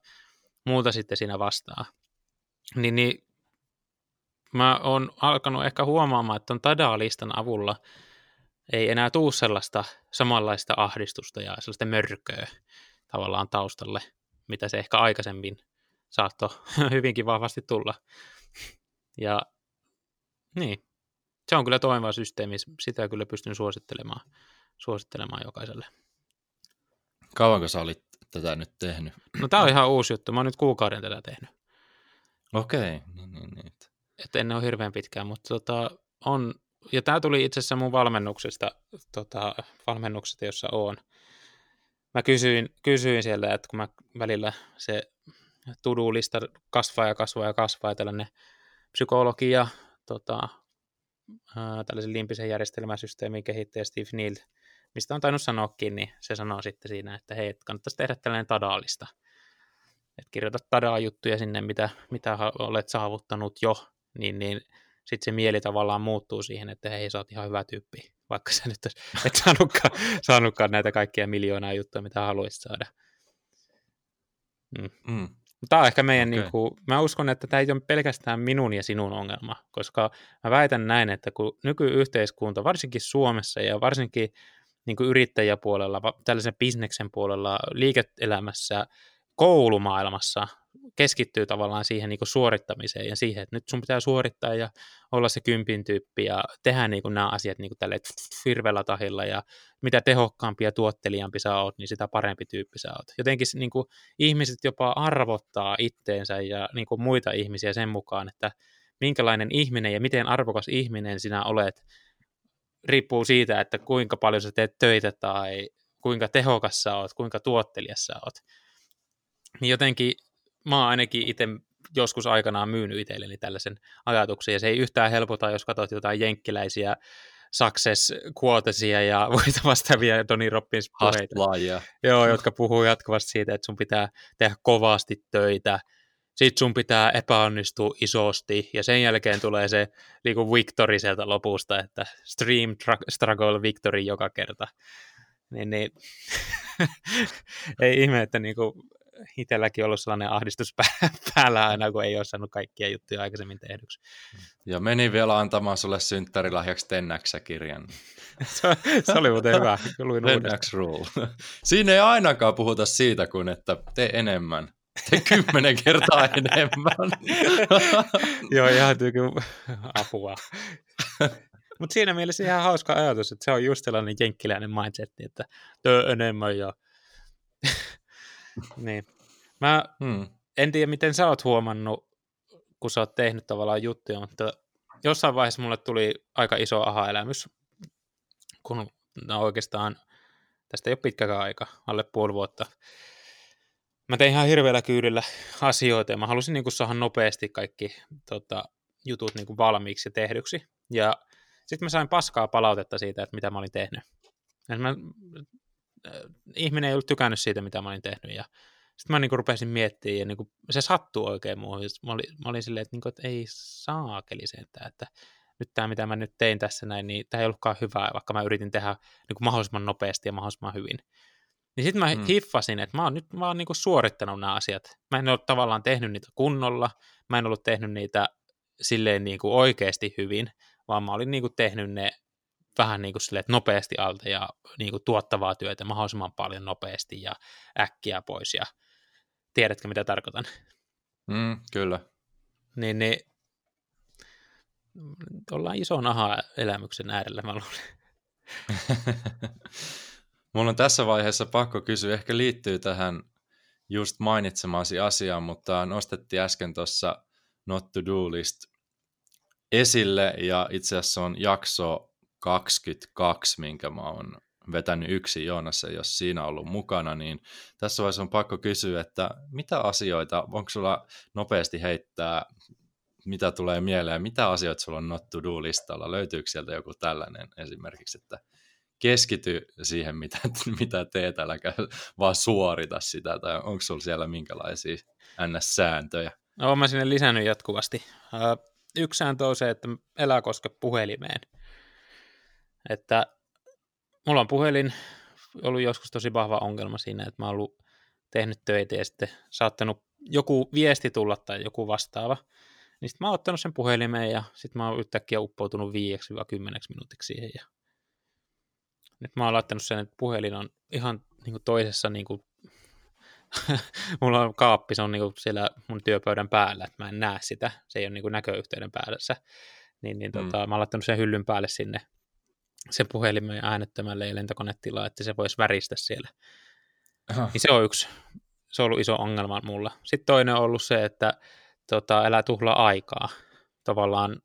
muuta sitten siinä vastaan. Niin, niin mä oon alkanut ehkä huomaamaan, että on Tada-listan avulla ei enää tuu sellaista samanlaista ahdistusta ja sellaista mörköä tavallaan taustalle, mitä se ehkä aikaisemmin saattoi hyvinkin vahvasti tulla. Ja niin, se on kyllä toimiva systeemi, sitä kyllä pystyn suosittelemaan, suosittelemaan jokaiselle. Kauanko sä olit tätä nyt tehnyt? No tää on ihan uusi juttu, mä oon nyt kuukauden tätä tehnyt. Okei, okay. niin, niin, niin. Että en ole hirveän pitkään, mutta tota, on, ja tämä tuli itse asiassa mun valmennuksesta, tota, valmennuksesta, jossa on. Mä kysyin, kysyin siellä, että kun mä välillä se to-do-lista kasvaa ja kasvaa ja kasvaa, ja tällainen psykologia, tota, ää, tällaisen limpisen järjestelmäsysteemin kehittäjä Steve Neal, mistä on tainnut sanoakin, niin se sanoo sitten siinä, että hei, että kannattaisi tehdä tällainen tadaalista. Että kirjoita tadaa-juttuja sinne, mitä, mitä olet saavuttanut jo, niin, niin sitten se mieli tavallaan muuttuu siihen, että hei, sä oot ihan hyvä tyyppi, vaikka sä nyt et saanutkaan, saanutkaan näitä kaikkia miljoonaa juttuja, mitä haluaisit saada. Mm. Mm. Tämä on ehkä meidän, okay. niin kuin, mä uskon, että tämä ei ole pelkästään minun ja sinun ongelma, koska mä väitän näin, että kun nykyyhteiskunta, varsinkin Suomessa ja varsinkin niin kuin yrittäjäpuolella, tällaisen bisneksen puolella, liike-elämässä, koulumaailmassa keskittyy tavallaan siihen niin suorittamiseen ja siihen, että nyt sun pitää suorittaa ja olla se kympin tyyppi ja tehdä niin nämä asiat niin tälle firvellä tahilla ja mitä tehokkaampi ja tuottelijampi sä oot, niin sitä parempi tyyppi sä oot. Jotenkin niin kuin ihmiset jopa arvottaa itteensä ja niin kuin muita ihmisiä sen mukaan, että minkälainen ihminen ja miten arvokas ihminen sinä olet, riippuu siitä, että kuinka paljon sä teet töitä tai kuinka tehokas sä oot, kuinka tuottelias sä oot. Niin jotenkin mä oon ainakin itse joskus aikanaan myynyt itselleni tällaisen ajatuksen, ja se ei yhtään helpota, jos katsot jotain jenkkiläisiä success quotesia ja muita vastaavia Tony Robbins puheita. Joo, jotka puhuu jatkuvasti siitä, että sun pitää tehdä kovasti töitä, sit sun pitää epäonnistua isosti, ja sen jälkeen tulee se niin kuin victory sieltä lopusta, että stream struggle victory joka kerta. Niin, niin. ei ihme, että niin kuin itselläkin ollut sellainen ahdistus päällä aina, kun ei ole saanut kaikkia juttuja aikaisemmin tehdyksi. Ja meni vielä antamaan sulle synttärilahjaksi Tennäksä-kirjan. se, se oli muuten hyvä. Tennäks Rule. Siinä ei ainakaan puhuta siitä, kun että tee enemmän. Tee kymmenen kertaa enemmän. Joo, ihan tyyky apua. Mutta siinä mielessä ihan hauska ajatus, että se on just sellainen jenkkiläinen mindset, että tee enemmän ja niin. Mä hmm. en tiedä, miten sä oot huomannut, kun sä oot tehnyt tavallaan juttuja, mutta jossain vaiheessa mulle tuli aika iso aha-elämys, kun no oikeastaan tästä ei ole pitkäkään aika, alle puoli vuotta. Mä tein ihan hirveällä kyydillä asioita ja mä halusin niin kuin saada nopeasti kaikki tota, jutut niin kuin valmiiksi ja tehdyksi. Ja sitten mä sain paskaa palautetta siitä, että mitä mä olin tehnyt. Ja mä ihminen ei ollut tykännyt siitä, mitä mä olin tehnyt, ja sitten mä niin kuin rupesin miettimään, ja niin kuin, se sattuu oikein muuhun. Mä olin, mä olin silleen, että, niin kuin, että ei saakeli sentään, että nyt tämä, mitä mä nyt tein tässä näin, niin tämä ei ollutkaan hyvää, vaikka mä yritin tehdä niin kuin mahdollisimman nopeasti ja mahdollisimman hyvin. Niin sitten mä hmm. hiffasin, että mä oon nyt oon niin kuin suorittanut nämä asiat. Mä en ole tavallaan tehnyt niitä kunnolla, mä en ollut tehnyt niitä silleen niin kuin oikeasti hyvin, vaan mä olin niin kuin tehnyt ne vähän niin kuin silleen, että nopeasti alta ja niin kuin tuottavaa työtä mahdollisimman paljon nopeasti ja äkkiä pois ja tiedätkö mitä tarkoitan? Mm, kyllä. Niin, niin ollaan ison aha-elämyksen äärellä, mä luulen. Mulla on tässä vaiheessa pakko kysyä, ehkä liittyy tähän just mainitsemasi asiaan, mutta nostettiin äsken tuossa Not to Do list esille, ja itse asiassa on jakso 22, minkä mä oon vetänyt yksi Joonassa, jos siinä on ollut mukana, niin tässä vaiheessa on pakko kysyä, että mitä asioita, onko sulla nopeasti heittää, mitä tulee mieleen, mitä asioita sulla on not to do listalla, löytyykö sieltä joku tällainen esimerkiksi, että keskity siihen, mitä, mitä teet, äläkä vaan suorita sitä, tai onko sulla siellä minkälaisia ns-sääntöjä? No, mä sinne lisännyt jatkuvasti. Yksi sääntö on se, että elää koske puhelimeen. Että mulla on puhelin ollut joskus tosi vahva ongelma siinä, että mä oon ollut tehnyt töitä ja sitten saattanut joku viesti tulla tai joku vastaava. Niin sitten mä oon ottanut sen puhelimeen ja sitten mä oon yhtäkkiä uppoutunut 5-10 minuutiksi siihen. Ja nyt mä oon laittanut sen, että puhelin on ihan niin kuin toisessa niin kuin mulla on kaappi, se on niin kuin siellä mun työpöydän päällä, että mä en näe sitä, se ei ole niin kuin näköyhteyden päällä. Niin, niin tota, mm. mä oon laittanut sen hyllyn päälle sinne sen puhelimen äänettömälle ja lentokonetilaa, että se voisi väristä siellä. Aha. Niin se on yksi, se on ollut iso ongelma mulla. Sitten toinen on ollut se, että tota, älä tuhlaa aikaa. Tavallaan,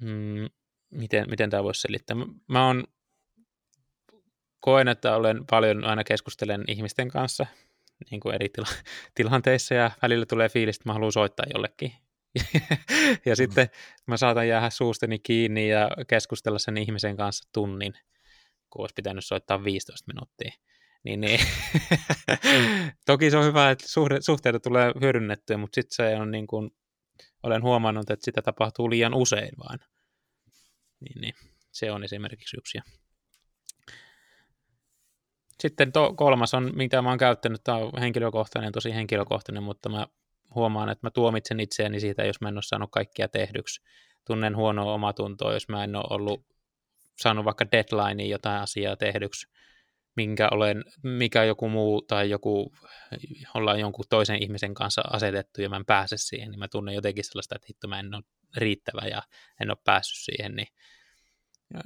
mm, miten, miten tämä voisi selittää? Mä oon, koen, että olen paljon aina keskustelen ihmisten kanssa niin kuin eri tila- tilanteissa ja välillä tulee fiilis, että mä haluan soittaa jollekin. ja mm. sitten mä saatan jäädä suusteni kiinni ja keskustella sen ihmisen kanssa tunnin, kun olisi pitänyt soittaa 15 minuuttia. Niin, niin. Toki se on hyvä, että suhde, suhteita tulee hyödynnettyä, mutta sitten se on niin kuin, olen huomannut, että sitä tapahtuu liian usein vaan. Niin, niin. Se on esimerkiksi yksi. Sitten to, kolmas on, mitä mä oon käyttänyt, tämä on henkilökohtainen, tosi henkilökohtainen, mutta mä huomaan, että mä tuomitsen itseäni siitä, jos mä en ole saanut kaikkia tehdyksi. Tunnen huonoa omatuntoa, jos mä en ole ollut saanut vaikka deadlineen jotain asiaa tehdyksi minkä olen, mikä joku muu tai joku, ollaan jonkun toisen ihmisen kanssa asetettu ja mä en pääse siihen, niin mä tunnen jotenkin sellaista, että hitto mä en ole riittävä ja en ole päässyt siihen, niin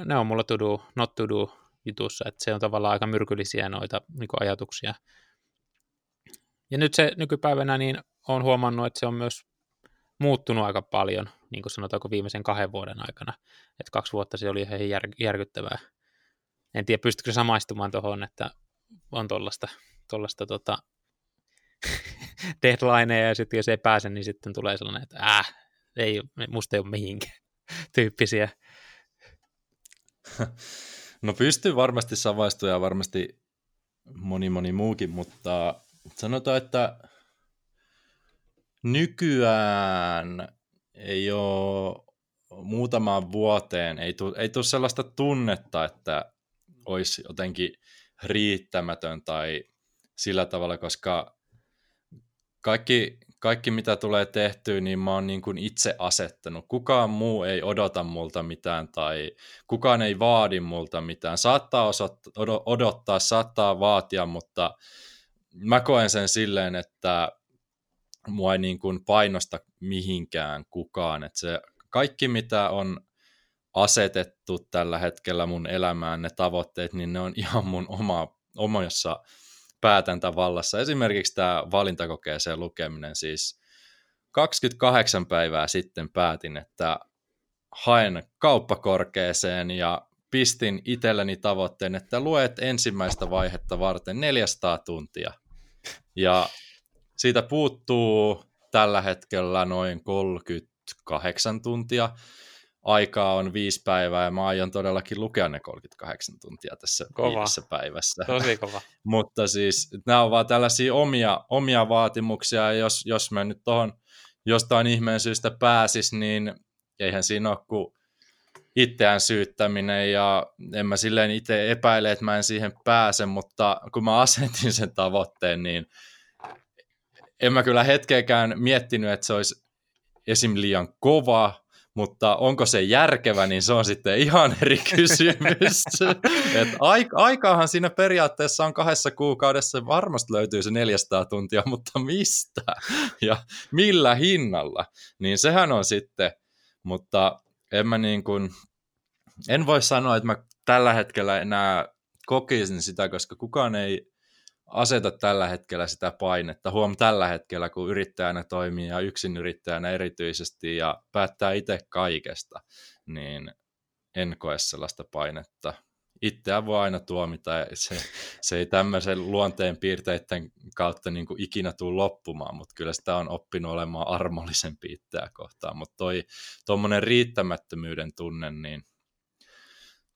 ne on mulla to do, not to do jutussa, että se on tavallaan aika myrkyllisiä noita niin ajatuksia. Ja nyt se nykypäivänä niin on huomannut, että se on myös muuttunut aika paljon, niin kuin sanotaanko viimeisen kahden vuoden aikana. Että kaksi vuotta se oli ihan jär, järkyttävää en tiedä pystykö samaistumaan tuohon, että on tuollaista tollasta, tota, deadlineja ja sitten jos ei pääse, niin sitten tulee sellainen, että äh, ei, musta ei ole mihinkään tyyppisiä. No pystyy varmasti samaistumaan ja varmasti moni moni muukin, mutta sanotaan, että nykyään ei ole muutamaan vuoteen, ei tule, ei sellaista tunnetta, että olisi jotenkin riittämätön tai sillä tavalla, koska kaikki, kaikki mitä tulee tehtyä, niin mä oon niin kuin itse asettanut. Kukaan muu ei odota multa mitään tai kukaan ei vaadi multa mitään. Saattaa odottaa, saattaa vaatia, mutta mä koen sen silleen, että mua ei niin kuin painosta mihinkään kukaan. Että se kaikki mitä on asetettu tällä hetkellä mun elämään ne tavoitteet, niin ne on ihan mun oma, omassa päätäntävallassa. Esimerkiksi tämä valintakokeeseen lukeminen, siis 28 päivää sitten päätin, että haen kauppakorkeeseen ja pistin itselleni tavoitteen, että luet ensimmäistä vaihetta varten 400 tuntia. Ja siitä puuttuu tällä hetkellä noin 38 tuntia aikaa on viisi päivää ja mä aion todellakin lukea ne 38 tuntia tässä kova. viidessä päivässä. Tosi kova. Mutta siis nämä ovat vaan tällaisia omia, omia vaatimuksia ja jos, jos mä nyt tuohon jostain ihmeen syystä pääsis, niin eihän siinä ole kuin itseään syyttäminen ja en mä silleen itse epäile, että mä en siihen pääse, mutta kun mä asetin sen tavoitteen, niin en mä kyllä hetkeäkään miettinyt, että se olisi esim. liian kova mutta onko se järkevä, niin se on sitten ihan eri kysymys. Et aikaahan siinä periaatteessa on kahdessa kuukaudessa, varmasti löytyy se 400 tuntia, mutta mistä ja millä hinnalla, niin sehän on sitten, mutta en mä niin kuin, en voi sanoa, että mä tällä hetkellä enää kokisin sitä, koska kukaan ei aseta tällä hetkellä sitä painetta. Huom tällä hetkellä, kun yrittäjänä toimii ja yksin yrittäjänä erityisesti ja päättää itse kaikesta, niin en koe sellaista painetta. Itseä voi aina tuomita ja se, se ei tämmöisen luonteen piirteiden kautta niin kuin ikinä tule loppumaan, mutta kyllä sitä on oppinut olemaan armollisempi itseä kohtaan. Mutta toi tuommoinen riittämättömyyden tunne, niin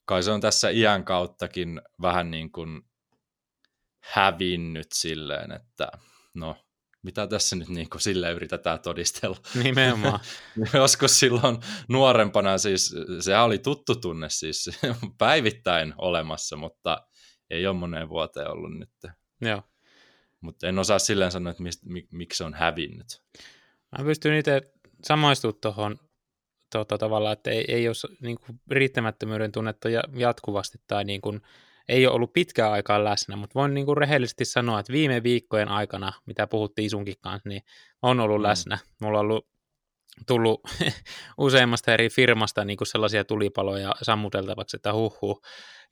kai se on tässä iän kauttakin vähän niin kuin hävinnyt silleen, että no mitä tässä nyt niin kuin sille yritetään todistella. Nimenomaan. Joskus silloin nuorempana siis, se oli tuttu tunne siis päivittäin olemassa, mutta ei ole moneen vuoteen ollut nyt. Joo. Mutta en osaa silleen sanoa, että mist, mik, miksi se on hävinnyt. Mä pystyn itse samaistumaan tuohon tavallaan, että ei, ei ole niin kuin, riittämättömyyden tunnetta jatkuvasti tai niin kuin, ei ole ollut pitkään aikaa läsnä, mutta voin niin kuin rehellisesti sanoa, että viime viikkojen aikana, mitä puhuttiin Isunkin kanssa, niin on ollut mm. läsnä. Mulla on ollut tullut useammasta eri firmasta niin kuin sellaisia tulipaloja sammuteltavaksi, että huhhuh.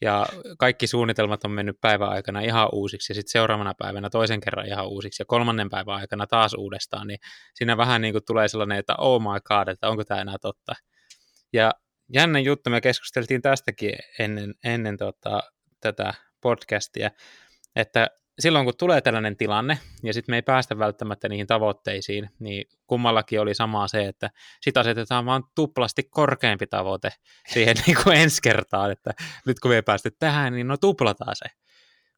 Ja kaikki suunnitelmat on mennyt päivän aikana ihan uusiksi, ja sitten seuraavana päivänä toisen kerran ihan uusiksi, ja kolmannen päivän aikana taas uudestaan, niin siinä vähän niin kuin tulee sellainen, että oh my god, että onko tämä enää totta. Ja jännä juttu, me keskusteltiin tästäkin ennen, ennen tota, tätä podcastia, että silloin kun tulee tällainen tilanne, ja sitten me ei päästä välttämättä niihin tavoitteisiin, niin kummallakin oli samaa se, että sitä asetetaan vaan tuplasti korkeampi tavoite siihen niin kuin ensi kertaan, että nyt kun me ei päästy tähän, niin no tuplataan se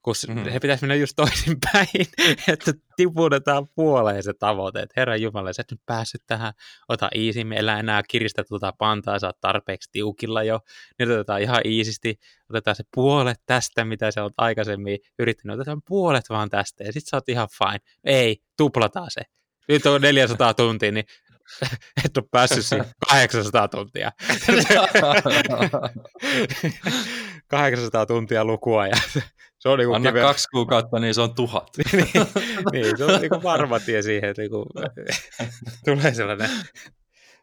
kun mm-hmm. he pitäisi mennä just toisinpäin, että tiputetaan puoleen se tavoite, että Herra Jumala, sä et nyt päässyt tähän, ota me elää enää kiristä tuota pantaa, sä oot tarpeeksi tiukilla jo, nyt otetaan ihan iisisti, otetaan se puolet tästä, mitä sä oot aikaisemmin yrittänyt, otetaan puolet vaan tästä, ja sit sä oot ihan fine. Ei, tuplataan se. Nyt on 400 tuntia, niin et ole päässyt siihen 800 tuntia. 800 tuntia lukua ja se on niinku Anna kive... kaksi kuukautta, niin se on tuhat. niin, niin, se on niinku varma tie siihen, että niinku, tulee sellainen,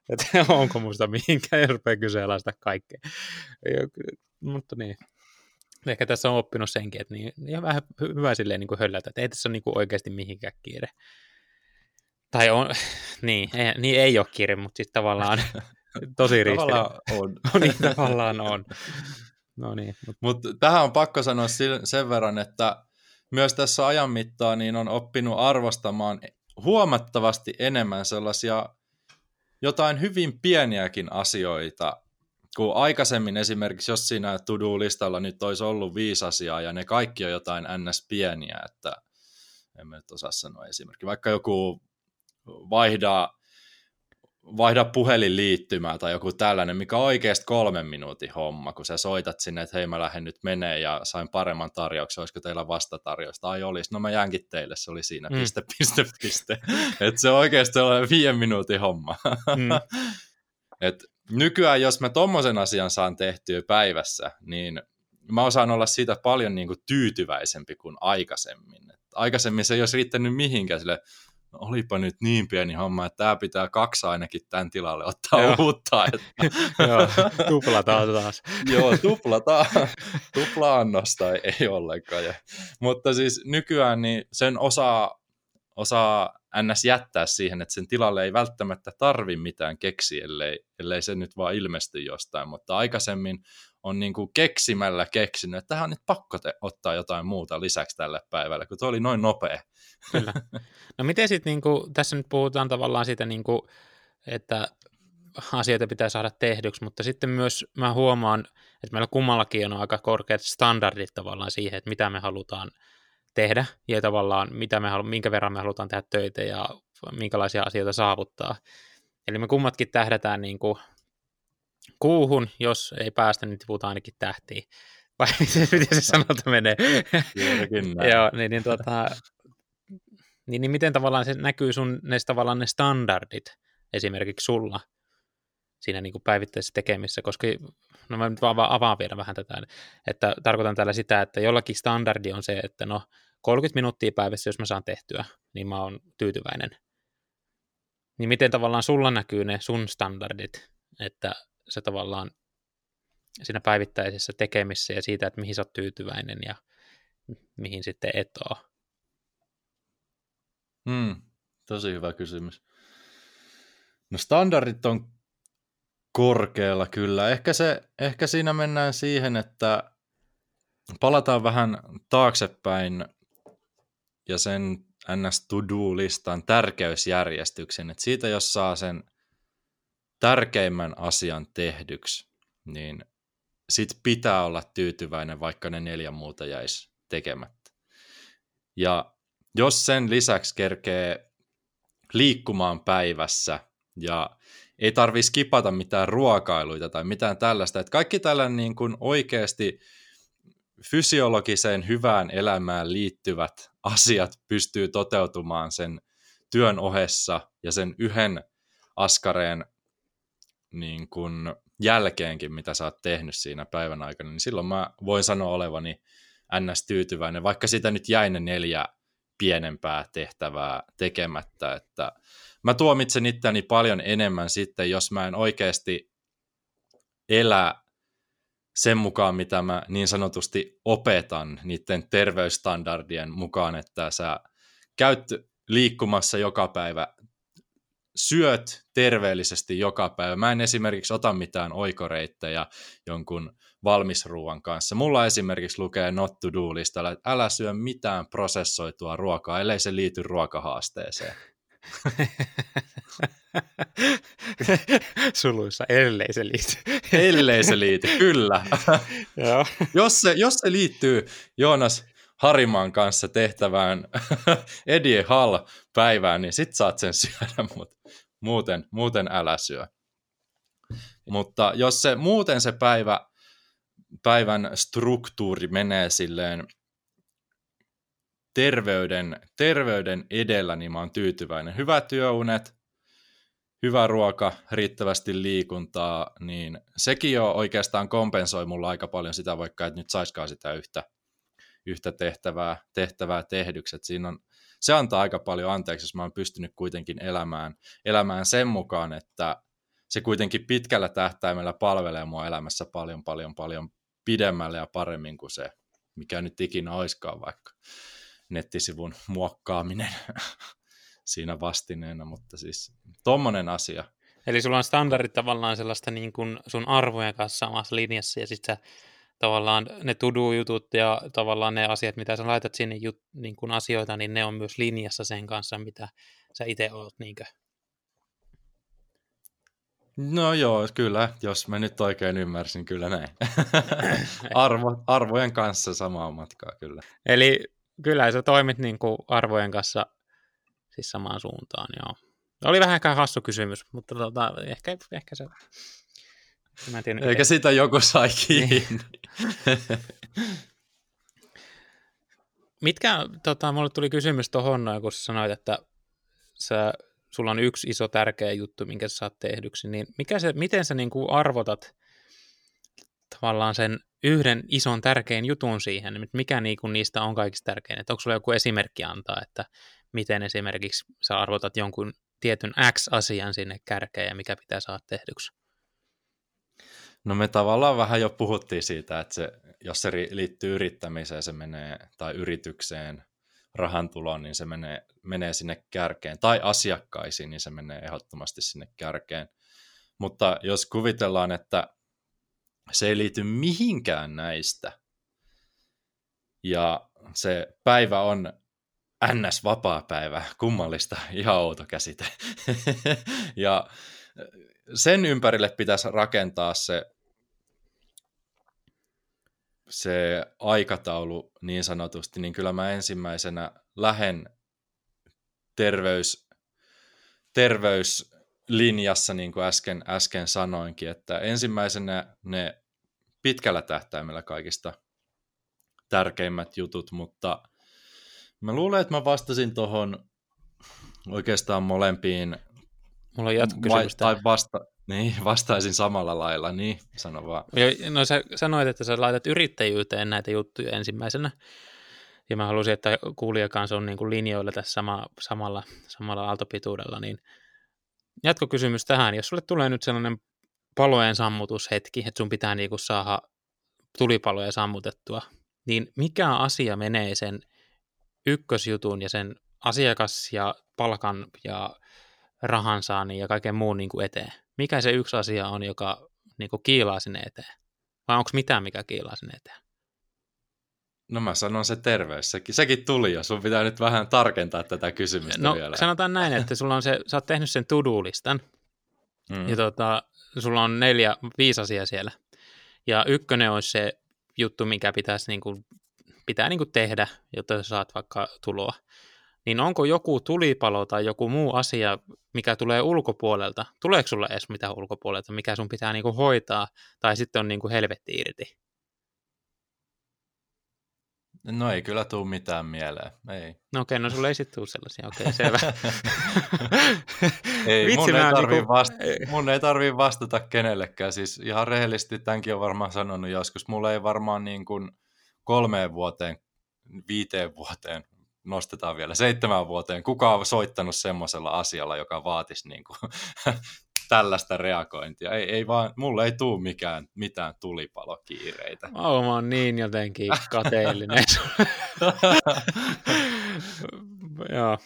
että onko musta mihinkään, ja rupeaa kyseenalaista kaikkea. Mutta niin, ehkä tässä on oppinut senkin, että niin, ihan vähän hyvä silleen niin höllätä, että ei tässä ole niin oikeasti mihinkään kiire. Tai on, niin, ei, niin ei ole kiire, mutta sitten tavallaan tosi ristiriita. Tavallaan on. no niin, tavallaan on. No niin. Mutta Mut tähän on pakko sanoa sen verran, että myös tässä ajan mittaan niin on oppinut arvostamaan huomattavasti enemmän sellaisia jotain hyvin pieniäkin asioita, kun aikaisemmin esimerkiksi, jos siinä to-do-listalla nyt olisi ollut viisi asiaa ja ne kaikki on jotain ns. pieniä, että en mä nyt osaa sanoa esimerkki, vaikka joku vaihdaa vaihda puhelinliittymää tai joku tällainen, mikä on oikeasti kolmen minuutin homma, kun sä soitat sinne, että hei mä lähden nyt menee ja sain paremman tarjouksen, olisiko teillä vastatarjousta? Ai olisi, no mä jäänkin teille, se oli siinä, mm. piste, piste, piste. että se on oikeasti on viiden minuutin homma. mm. Et nykyään, jos mä tommosen asian saan tehtyä päivässä, niin mä osaan olla siitä paljon niin kuin tyytyväisempi kuin aikaisemmin. Et aikaisemmin se ei olisi riittänyt mihinkään sille, olipa nyt niin pieni homma, että tämä pitää kaksi ainakin tämän tilalle ottaa Joo. uutta. Että... Joo, tuplataan taas. Joo, tuplataan. Tupla-annosta ei, ei ollenkaan. Ja, mutta siis nykyään niin sen osaa, osaa ns. jättää siihen, että sen tilalle ei välttämättä tarvi mitään keksiä, ellei, ellei se nyt vaan ilmesty jostain, mutta aikaisemmin on niin kuin keksimällä keksinyt, että tähän on nyt pakko te- ottaa jotain muuta lisäksi tälle päivälle, kun tuo oli noin nopea. Kyllä. No miten sitten, niin tässä nyt puhutaan tavallaan siitä, niin kuin, että asioita pitää saada tehdyksi, mutta sitten myös mä huomaan, että meillä kummallakin on aika korkeat standardit tavallaan siihen, että mitä me halutaan tehdä ja tavallaan mitä me halu- minkä verran me halutaan tehdä töitä ja minkälaisia asioita saavuttaa. Eli me kummatkin tähdätään niin kuin kuuhun, jos ei päästä, niin tiputaan ainakin tähtiin. Vai miten se sanota menee? Joo, niin, niin, tuota, niin, niin miten tavallaan se näkyy sun ne, tavallaan ne standardit esimerkiksi sulla siinä niin kuin päivittäisessä tekemissä, koska no mä nyt vaan avaan vielä vähän tätä, että tarkoitan tällä sitä, että jollakin standardi on se, että no 30 minuuttia päivässä, jos mä saan tehtyä, niin mä oon tyytyväinen. Niin miten tavallaan sulla näkyy ne sun standardit, että se tavallaan siinä päivittäisessä tekemissä ja siitä, että mihin sä oot tyytyväinen ja mihin sitten et ole? Hmm, tosi hyvä kysymys. No standardit on korkealla kyllä. Ehkä, se, ehkä siinä mennään siihen, että palataan vähän taaksepäin ja sen ns. to-do-listan tärkeysjärjestyksen. Että siitä, jos saa sen tärkeimmän asian tehdyksi, niin sit pitää olla tyytyväinen, vaikka ne neljä muuta jäisi tekemättä. Ja jos sen lisäksi kerkee liikkumaan päivässä ja ei tarvitse skipata mitään ruokailuita tai mitään tällaista. Että kaikki tällainen niin kuin oikeasti fysiologiseen hyvään elämään liittyvät asiat pystyy toteutumaan sen työn ohessa ja sen yhden askareen niin kuin jälkeenkin, mitä sä oot tehnyt siinä päivän aikana, niin silloin mä voin sanoa olevani ns. tyytyväinen, vaikka sitä nyt jäi ne neljä pienempää tehtävää tekemättä, että mä tuomitsen itteni paljon enemmän sitten, jos mä en oikeasti elä sen mukaan, mitä mä niin sanotusti opetan niiden terveysstandardien mukaan, että sä käyt liikkumassa joka päivä, syöt terveellisesti joka päivä. Mä en esimerkiksi ota mitään oikoreittejä jonkun valmisruuan kanssa. Mulla esimerkiksi lukee not to do listalla, että älä syö mitään prosessoitua ruokaa, ellei se liity ruokahaasteeseen. Suluissa, ellei se liity. ellei se liity, kyllä. jos, se, jos se liittyy Joonas Harimaan kanssa tehtävään Eddie Hall-päivään, niin sit saat sen syödä, mutta muuten, muuten älä syö. Mutta jos se muuten se päivä, päivän struktuuri menee silleen terveyden, terveyden edellä, niin mä oon tyytyväinen. Hyvät työunet, hyvä ruoka, riittävästi liikuntaa, niin sekin jo oikeastaan kompensoi mulla aika paljon sitä, vaikka et nyt saiskaan sitä yhtä, yhtä tehtävää, tehtävää tehdyksi. siinä on, se antaa aika paljon anteeksi, jos mä oon pystynyt kuitenkin elämään, elämään sen mukaan, että se kuitenkin pitkällä tähtäimellä palvelee mua elämässä paljon, paljon, paljon pidemmälle ja paremmin kuin se, mikä nyt ikinä oiskaan vaikka nettisivun muokkaaminen siinä vastineena, mutta siis tommonen asia. Eli sulla on standardit tavallaan sellaista niin kuin sun arvojen kanssa samassa linjassa ja sitten tavallaan ne to-do-jutut ja tavallaan ne asiat, mitä sä laitat sinne jut, niin kuin asioita, niin ne on myös linjassa sen kanssa, mitä sä itse oot niinkö? No joo, kyllä, jos mä nyt oikein ymmärsin, kyllä näin. Arvo, arvojen kanssa samaa matkaa, kyllä. Eli kyllä sä toimit niin kuin arvojen kanssa siis samaan suuntaan, joo. Oli vähän hassu kysymys, mutta tota, ehkä, ehkä se... Mä en tiedä, Eikä miten... sitä joku sai kiinni. Mitkä, tota, mulle tuli kysymys tuohon, kun sä sanoit, että sä, sulla on yksi iso tärkeä juttu, minkä sä saat tehdyksi, niin mikä se, miten sä niin kuin arvotat tavallaan sen yhden ison tärkeän jutun siihen, mikä niinku niistä on kaikista tärkein, että onko sulla joku esimerkki antaa, että miten esimerkiksi sä arvotat jonkun tietyn X-asian sinne kärkeen ja mikä pitää saada tehdyksi? No me tavallaan vähän jo puhuttiin siitä, että se, jos se liittyy yrittämiseen se menee, tai yritykseen, rahantuloon, niin se menee, menee sinne kärkeen, tai asiakkaisiin, niin se menee ehdottomasti sinne kärkeen. Mutta jos kuvitellaan, että se ei liity mihinkään näistä. Ja se päivä on ns. vapaa-päivä, kummallista, ihan outo käsite. ja sen ympärille pitäisi rakentaa se, se aikataulu niin sanotusti, niin kyllä mä ensimmäisenä lähden terveys, terveys linjassa, niin kuin äsken, äsken sanoinkin, että ensimmäisenä ne pitkällä tähtäimellä kaikista tärkeimmät jutut, mutta mä luulen, että mä vastasin tuohon oikeastaan molempiin. Mulla on jatkokysymys Tai vasta, niin, vastaisin samalla lailla, niin sano vaan. No sä sanoit, että sä laitat yrittäjyyteen näitä juttuja ensimmäisenä, ja mä halusin, että kuulija kanssa on niin kuin linjoilla tässä sama, samalla, samalla aaltopituudella, niin jatkokysymys tähän. Jos sulle tulee nyt sellainen palojen sammutushetki, että sun pitää niinku saada tulipaloja sammutettua, niin mikä asia menee sen ykkösjutun ja sen asiakas- ja palkan ja rahansaannin ja kaiken muun niin kuin eteen? Mikä se yksi asia on, joka niin kuin kiilaa sinne eteen? Vai onko mitään, mikä kiilaa sinne eteen? No mä sanon se terveys, sekin, sekin tuli jo. Sun pitää nyt vähän tarkentaa tätä kysymystä no, vielä. sanotaan näin, että sulla on se, sä oot tehnyt sen to-do-listan, mm. ja tota, sulla on neljä, viisi asiaa siellä. Ja ykkönen olisi se juttu, mikä pitäisi niin kuin, pitää niin kuin tehdä, jotta sä saat vaikka tuloa. Niin onko joku tulipalo tai joku muu asia, mikä tulee ulkopuolelta? Tuleeko sulle edes mitään ulkopuolelta, mikä sun pitää niinku hoitaa, tai sitten on niinku helvetti irti? No ei kyllä tule mitään mieleen, ei. No okei, no sulle ei sitten tule sellaisia, okei, selvä. ei, Vitsi, mun, ei tarvii niinku... vasta- mun ei tarvii vastata kenellekään, siis ihan rehellisesti tämänkin on varmaan sanonut joskus, mulla ei varmaan niin kuin kolmeen vuoteen, viiteen vuoteen, nostetaan vielä seitsemän vuoteen, kuka on soittanut semmoisella asialla, joka vaatisi niin kuin tällaista reagointia. Ei, ei vaan, mulle ei tule mikään, mitään tulipalokiireitä. Oh, mä oon niin jotenkin kateellinen. Joo.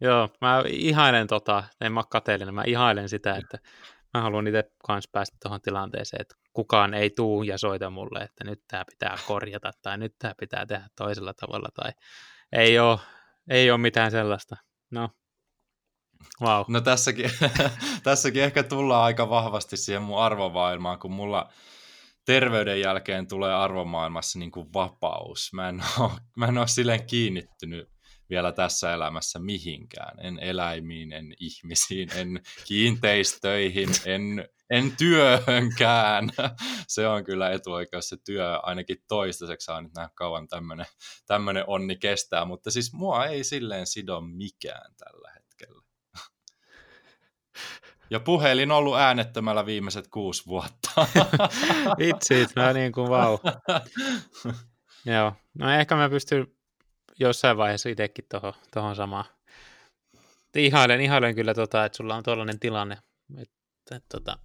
Joo, mä ihailen tota, en mä kateellinen, mä ihailen sitä, että mä haluan itse kanssa päästä tuohon tilanteeseen, että kukaan ei tuu ja soita mulle, että nyt tämä pitää korjata tai nyt tämä pitää tehdä toisella tavalla tai ei ole, ei ole mitään sellaista. No, Wow. No tässäkin, tässäkin ehkä tullaan aika vahvasti siihen mun arvomaailmaan, kun mulla terveyden jälkeen tulee arvomaailmassa niin kuin vapaus. Mä en, ole, mä en ole silleen kiinnittynyt vielä tässä elämässä mihinkään. En eläimiin, en ihmisiin, en kiinteistöihin, en, en työhönkään. Se on kyllä etuoikeus, se työ ainakin toistaiseksi saa nyt nähdä kauan tämmöinen onni kestää, mutta siis mua ei silleen sido mikään tällä hetkellä. Ja puhelin on ollut äänettömällä viimeiset kuusi vuotta. Vitsit, mä niin kuin vau. Joo, no ehkä mä pystyn jossain vaiheessa itsekin tuohon tohon samaan. Ihailen, ihailen kyllä, tota, että sulla on tuollainen tilanne. Että, että, tota,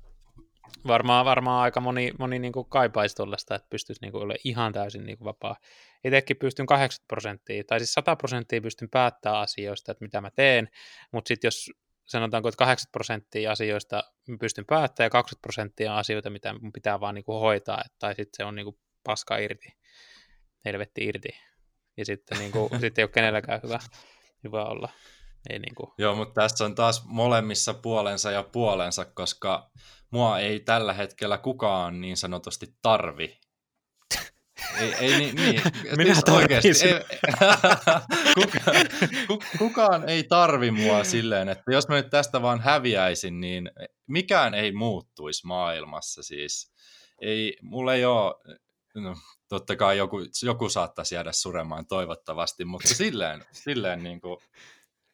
varmaan, varmaan aika moni, moni niin kuin kaipaisi tuollaista, että pystyisi niin kuin olemaan ihan täysin niin kuin vapaa. Itsekin pystyn 80 prosenttia, tai siis 100 prosenttia pystyn päättämään asioista, että mitä mä teen, mutta sitten jos sanotaanko, että 80 prosenttia asioista pystyn päättämään ja 20 prosenttia asioita, mitä mun pitää vaan niin kuin hoitaa, tai sitten se on niin kuin paska irti, helvetti irti. Ja sitten niin kuin, sitten ei ole kenelläkään hyvä, hyvä olla. Ei niin kuin. Joo, mutta tässä on taas molemmissa puolensa ja puolensa, koska mua ei tällä hetkellä kukaan niin sanotusti tarvi ei, ei niin, niin. Minä siis oikeasti, ei, kuka, kukaan ei tarvi mua silleen, että jos mä nyt tästä vaan häviäisin, niin mikään ei muuttuisi maailmassa siis. Ei, mulla ei ole, no, totta kai joku, joku saattaisi jäädä suremaan toivottavasti, mutta silleen, silleen niin kuin,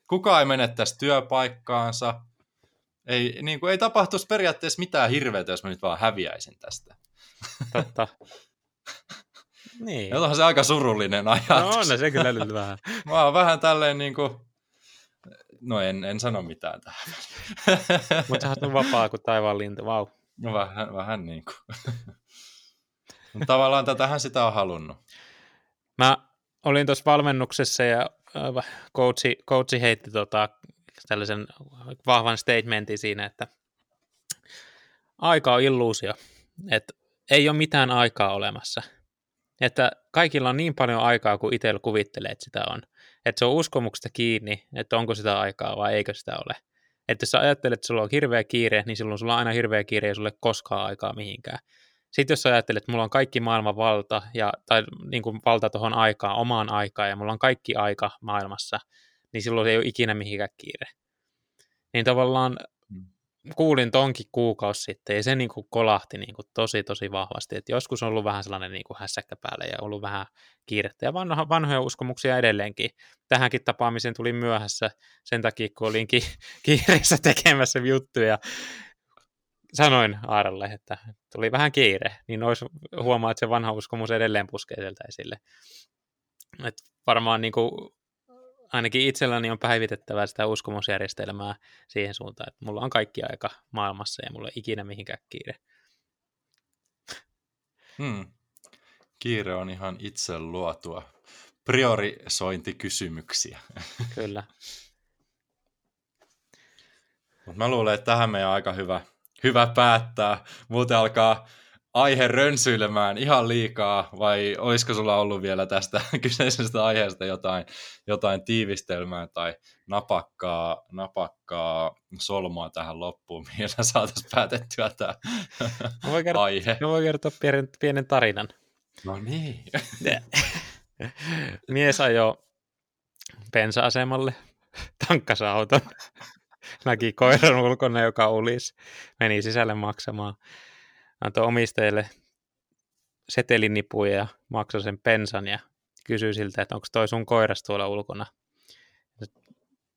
kukaan ei menettäisi työpaikkaansa, ei, niin kuin, ei tapahtuisi periaatteessa mitään hirveätä, jos mä nyt vaan häviäisin tästä. Totta. Niin. Onhan se aika surullinen ajatus. No on se kyllä nyt vähän. Mä oon vähän tälleen niin kuin, no en, en sano mitään tähän. Mutta sä oot vapaa kuin taivaan lintu, vau. Wow. No vähän, vähän niin kuin. Mutta tavallaan tätähän sitä on halunnut. Mä olin tuossa valmennuksessa ja äh, coachi, coachi heitti tota, tällaisen vahvan statementin siinä, että aika on illuusio, että ei ole mitään aikaa olemassa – että kaikilla on niin paljon aikaa kuin itsellä kuvittelee, että sitä on. Että se on uskomuksesta kiinni, että onko sitä aikaa vai eikö sitä ole. Että jos sä ajattelet, että sulla on hirveä kiire, niin silloin sulla on aina hirveä kiire ja sulle koskaan aikaa mihinkään. Sitten jos sä ajattelet, että mulla on kaikki maailman valta, ja, tai niin kuin valta tuohon aikaan, omaan aikaan, ja mulla on kaikki aika maailmassa, niin silloin ei ole ikinä mihinkään kiire. Niin tavallaan kuulin tonkin kuukausi sitten ja se niin kuin kolahti niin kuin tosi tosi vahvasti, että joskus on ollut vähän sellainen niin kuin hässäkkä päällä ja ollut vähän kiirettä ja vanha, vanhoja uskomuksia edelleenkin. Tähänkin tapaamiseen tuli myöhässä sen takia, kun olin ki- kiireessä tekemässä juttuja. Sanoin Aaralle, että tuli vähän kiire, niin olisi huomaa, että se vanha uskomus edelleen puskee sieltä esille. Et varmaan niin kuin ainakin itselläni on päivitettävä sitä uskomusjärjestelmää siihen suuntaan, että mulla on kaikki aika maailmassa ja mulla ei ikinä mihinkään kiire. Hmm. Kiire on ihan itse luotua priorisointikysymyksiä. Kyllä. Mutta mä luulen, että tähän meidän on aika hyvä, hyvä päättää. Muuten alkaa aihe rönsyilemään ihan liikaa, vai olisiko sulla ollut vielä tästä kyseisestä aiheesta jotain, jotain tiivistelmää tai napakkaa, napakkaa solmua tähän loppuun, millä saataisiin päätettyä tämä mä voin kertoa, aihe? Mä voin kertoa pienen, pienen tarinan. No niin. Mies ajoi bensa-asemalle, tankkasi auton, näki koiran ulkona, joka ulisi, meni sisälle maksamaan, antoi omistajille setelinipuja ja maksoi sen pensan ja kysyi siltä, että onko toi sun koiras tuolla ulkona.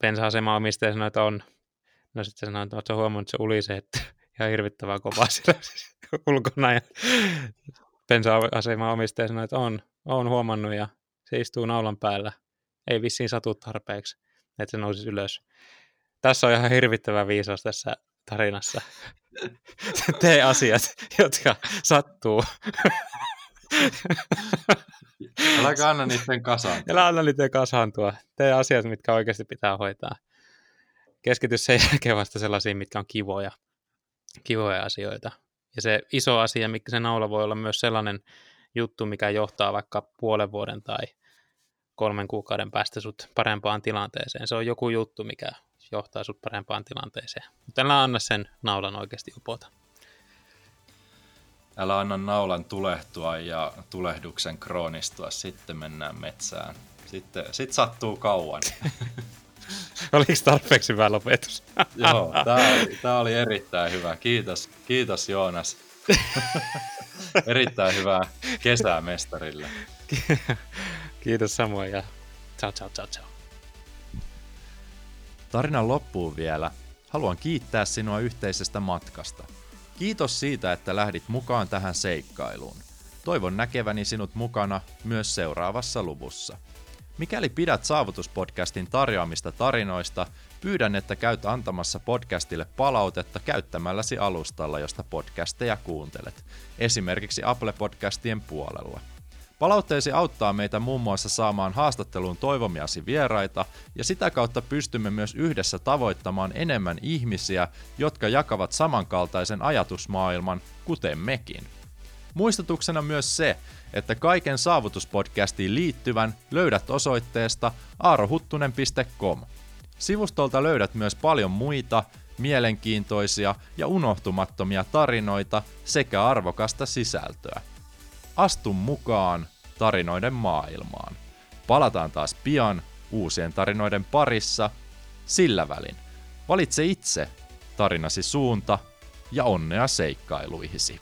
Bensa-asema omistaja sanoi, että on. No sitten sanoi, että oletko huomannut, että se ulisee, että ihan hirvittävää kovaa siellä ulkona. Ja bensa-asema omistaja sanoi, että on, on huomannut ja se istuu naulan päällä. Ei vissiin satu tarpeeksi, että se nousisi ylös. Tässä on ihan hirvittävä viisaus tässä tarinassa. Tee asiat, jotka sattuu. Älä anna niiden kasaan. Älä anna niiden kasaantua. Tee asiat, mitkä oikeasti pitää hoitaa. Keskity sen jälkeen vasta sellaisiin, mitkä on kivoja, kivoja asioita. Ja se iso asia, mikä se naula voi olla myös sellainen juttu, mikä johtaa vaikka puolen vuoden tai kolmen kuukauden päästä sut parempaan tilanteeseen. Se on joku juttu, mikä johtaa sut parempaan tilanteeseen. Mutta älä anna sen naulan oikeasti upota. Älä anna naulan tulehtua ja tulehduksen kroonistua, sitten mennään metsään. Sitten sit sattuu kauan. Oliko tarpeeksi hyvä lopetus? Joo, tämä oli, tää oli erittäin hyvä. Kiitos, kiitos Joonas. erittäin hyvää kesää mestarille. Kiitos samoin ja ciao ciao ciao ciao. Tarinan loppuun vielä. Haluan kiittää sinua yhteisestä matkasta. Kiitos siitä, että lähdit mukaan tähän seikkailuun. Toivon näkeväni sinut mukana myös seuraavassa luvussa. Mikäli pidät Saavutuspodcastin tarjoamista tarinoista, pyydän, että käyt antamassa podcastille palautetta käyttämälläsi alustalla, josta podcasteja kuuntelet, esimerkiksi Apple Podcastien puolella. Palautteesi auttaa meitä muun muassa saamaan haastatteluun toivomiasi vieraita, ja sitä kautta pystymme myös yhdessä tavoittamaan enemmän ihmisiä, jotka jakavat samankaltaisen ajatusmaailman, kuten mekin. Muistutuksena myös se, että kaiken saavutuspodcastiin liittyvän löydät osoitteesta aarohuttunen.com. Sivustolta löydät myös paljon muita, mielenkiintoisia ja unohtumattomia tarinoita sekä arvokasta sisältöä. Astu mukaan tarinoiden maailmaan. Palataan taas pian uusien tarinoiden parissa. Sillä välin valitse itse tarinasi suunta ja onnea seikkailuihisi.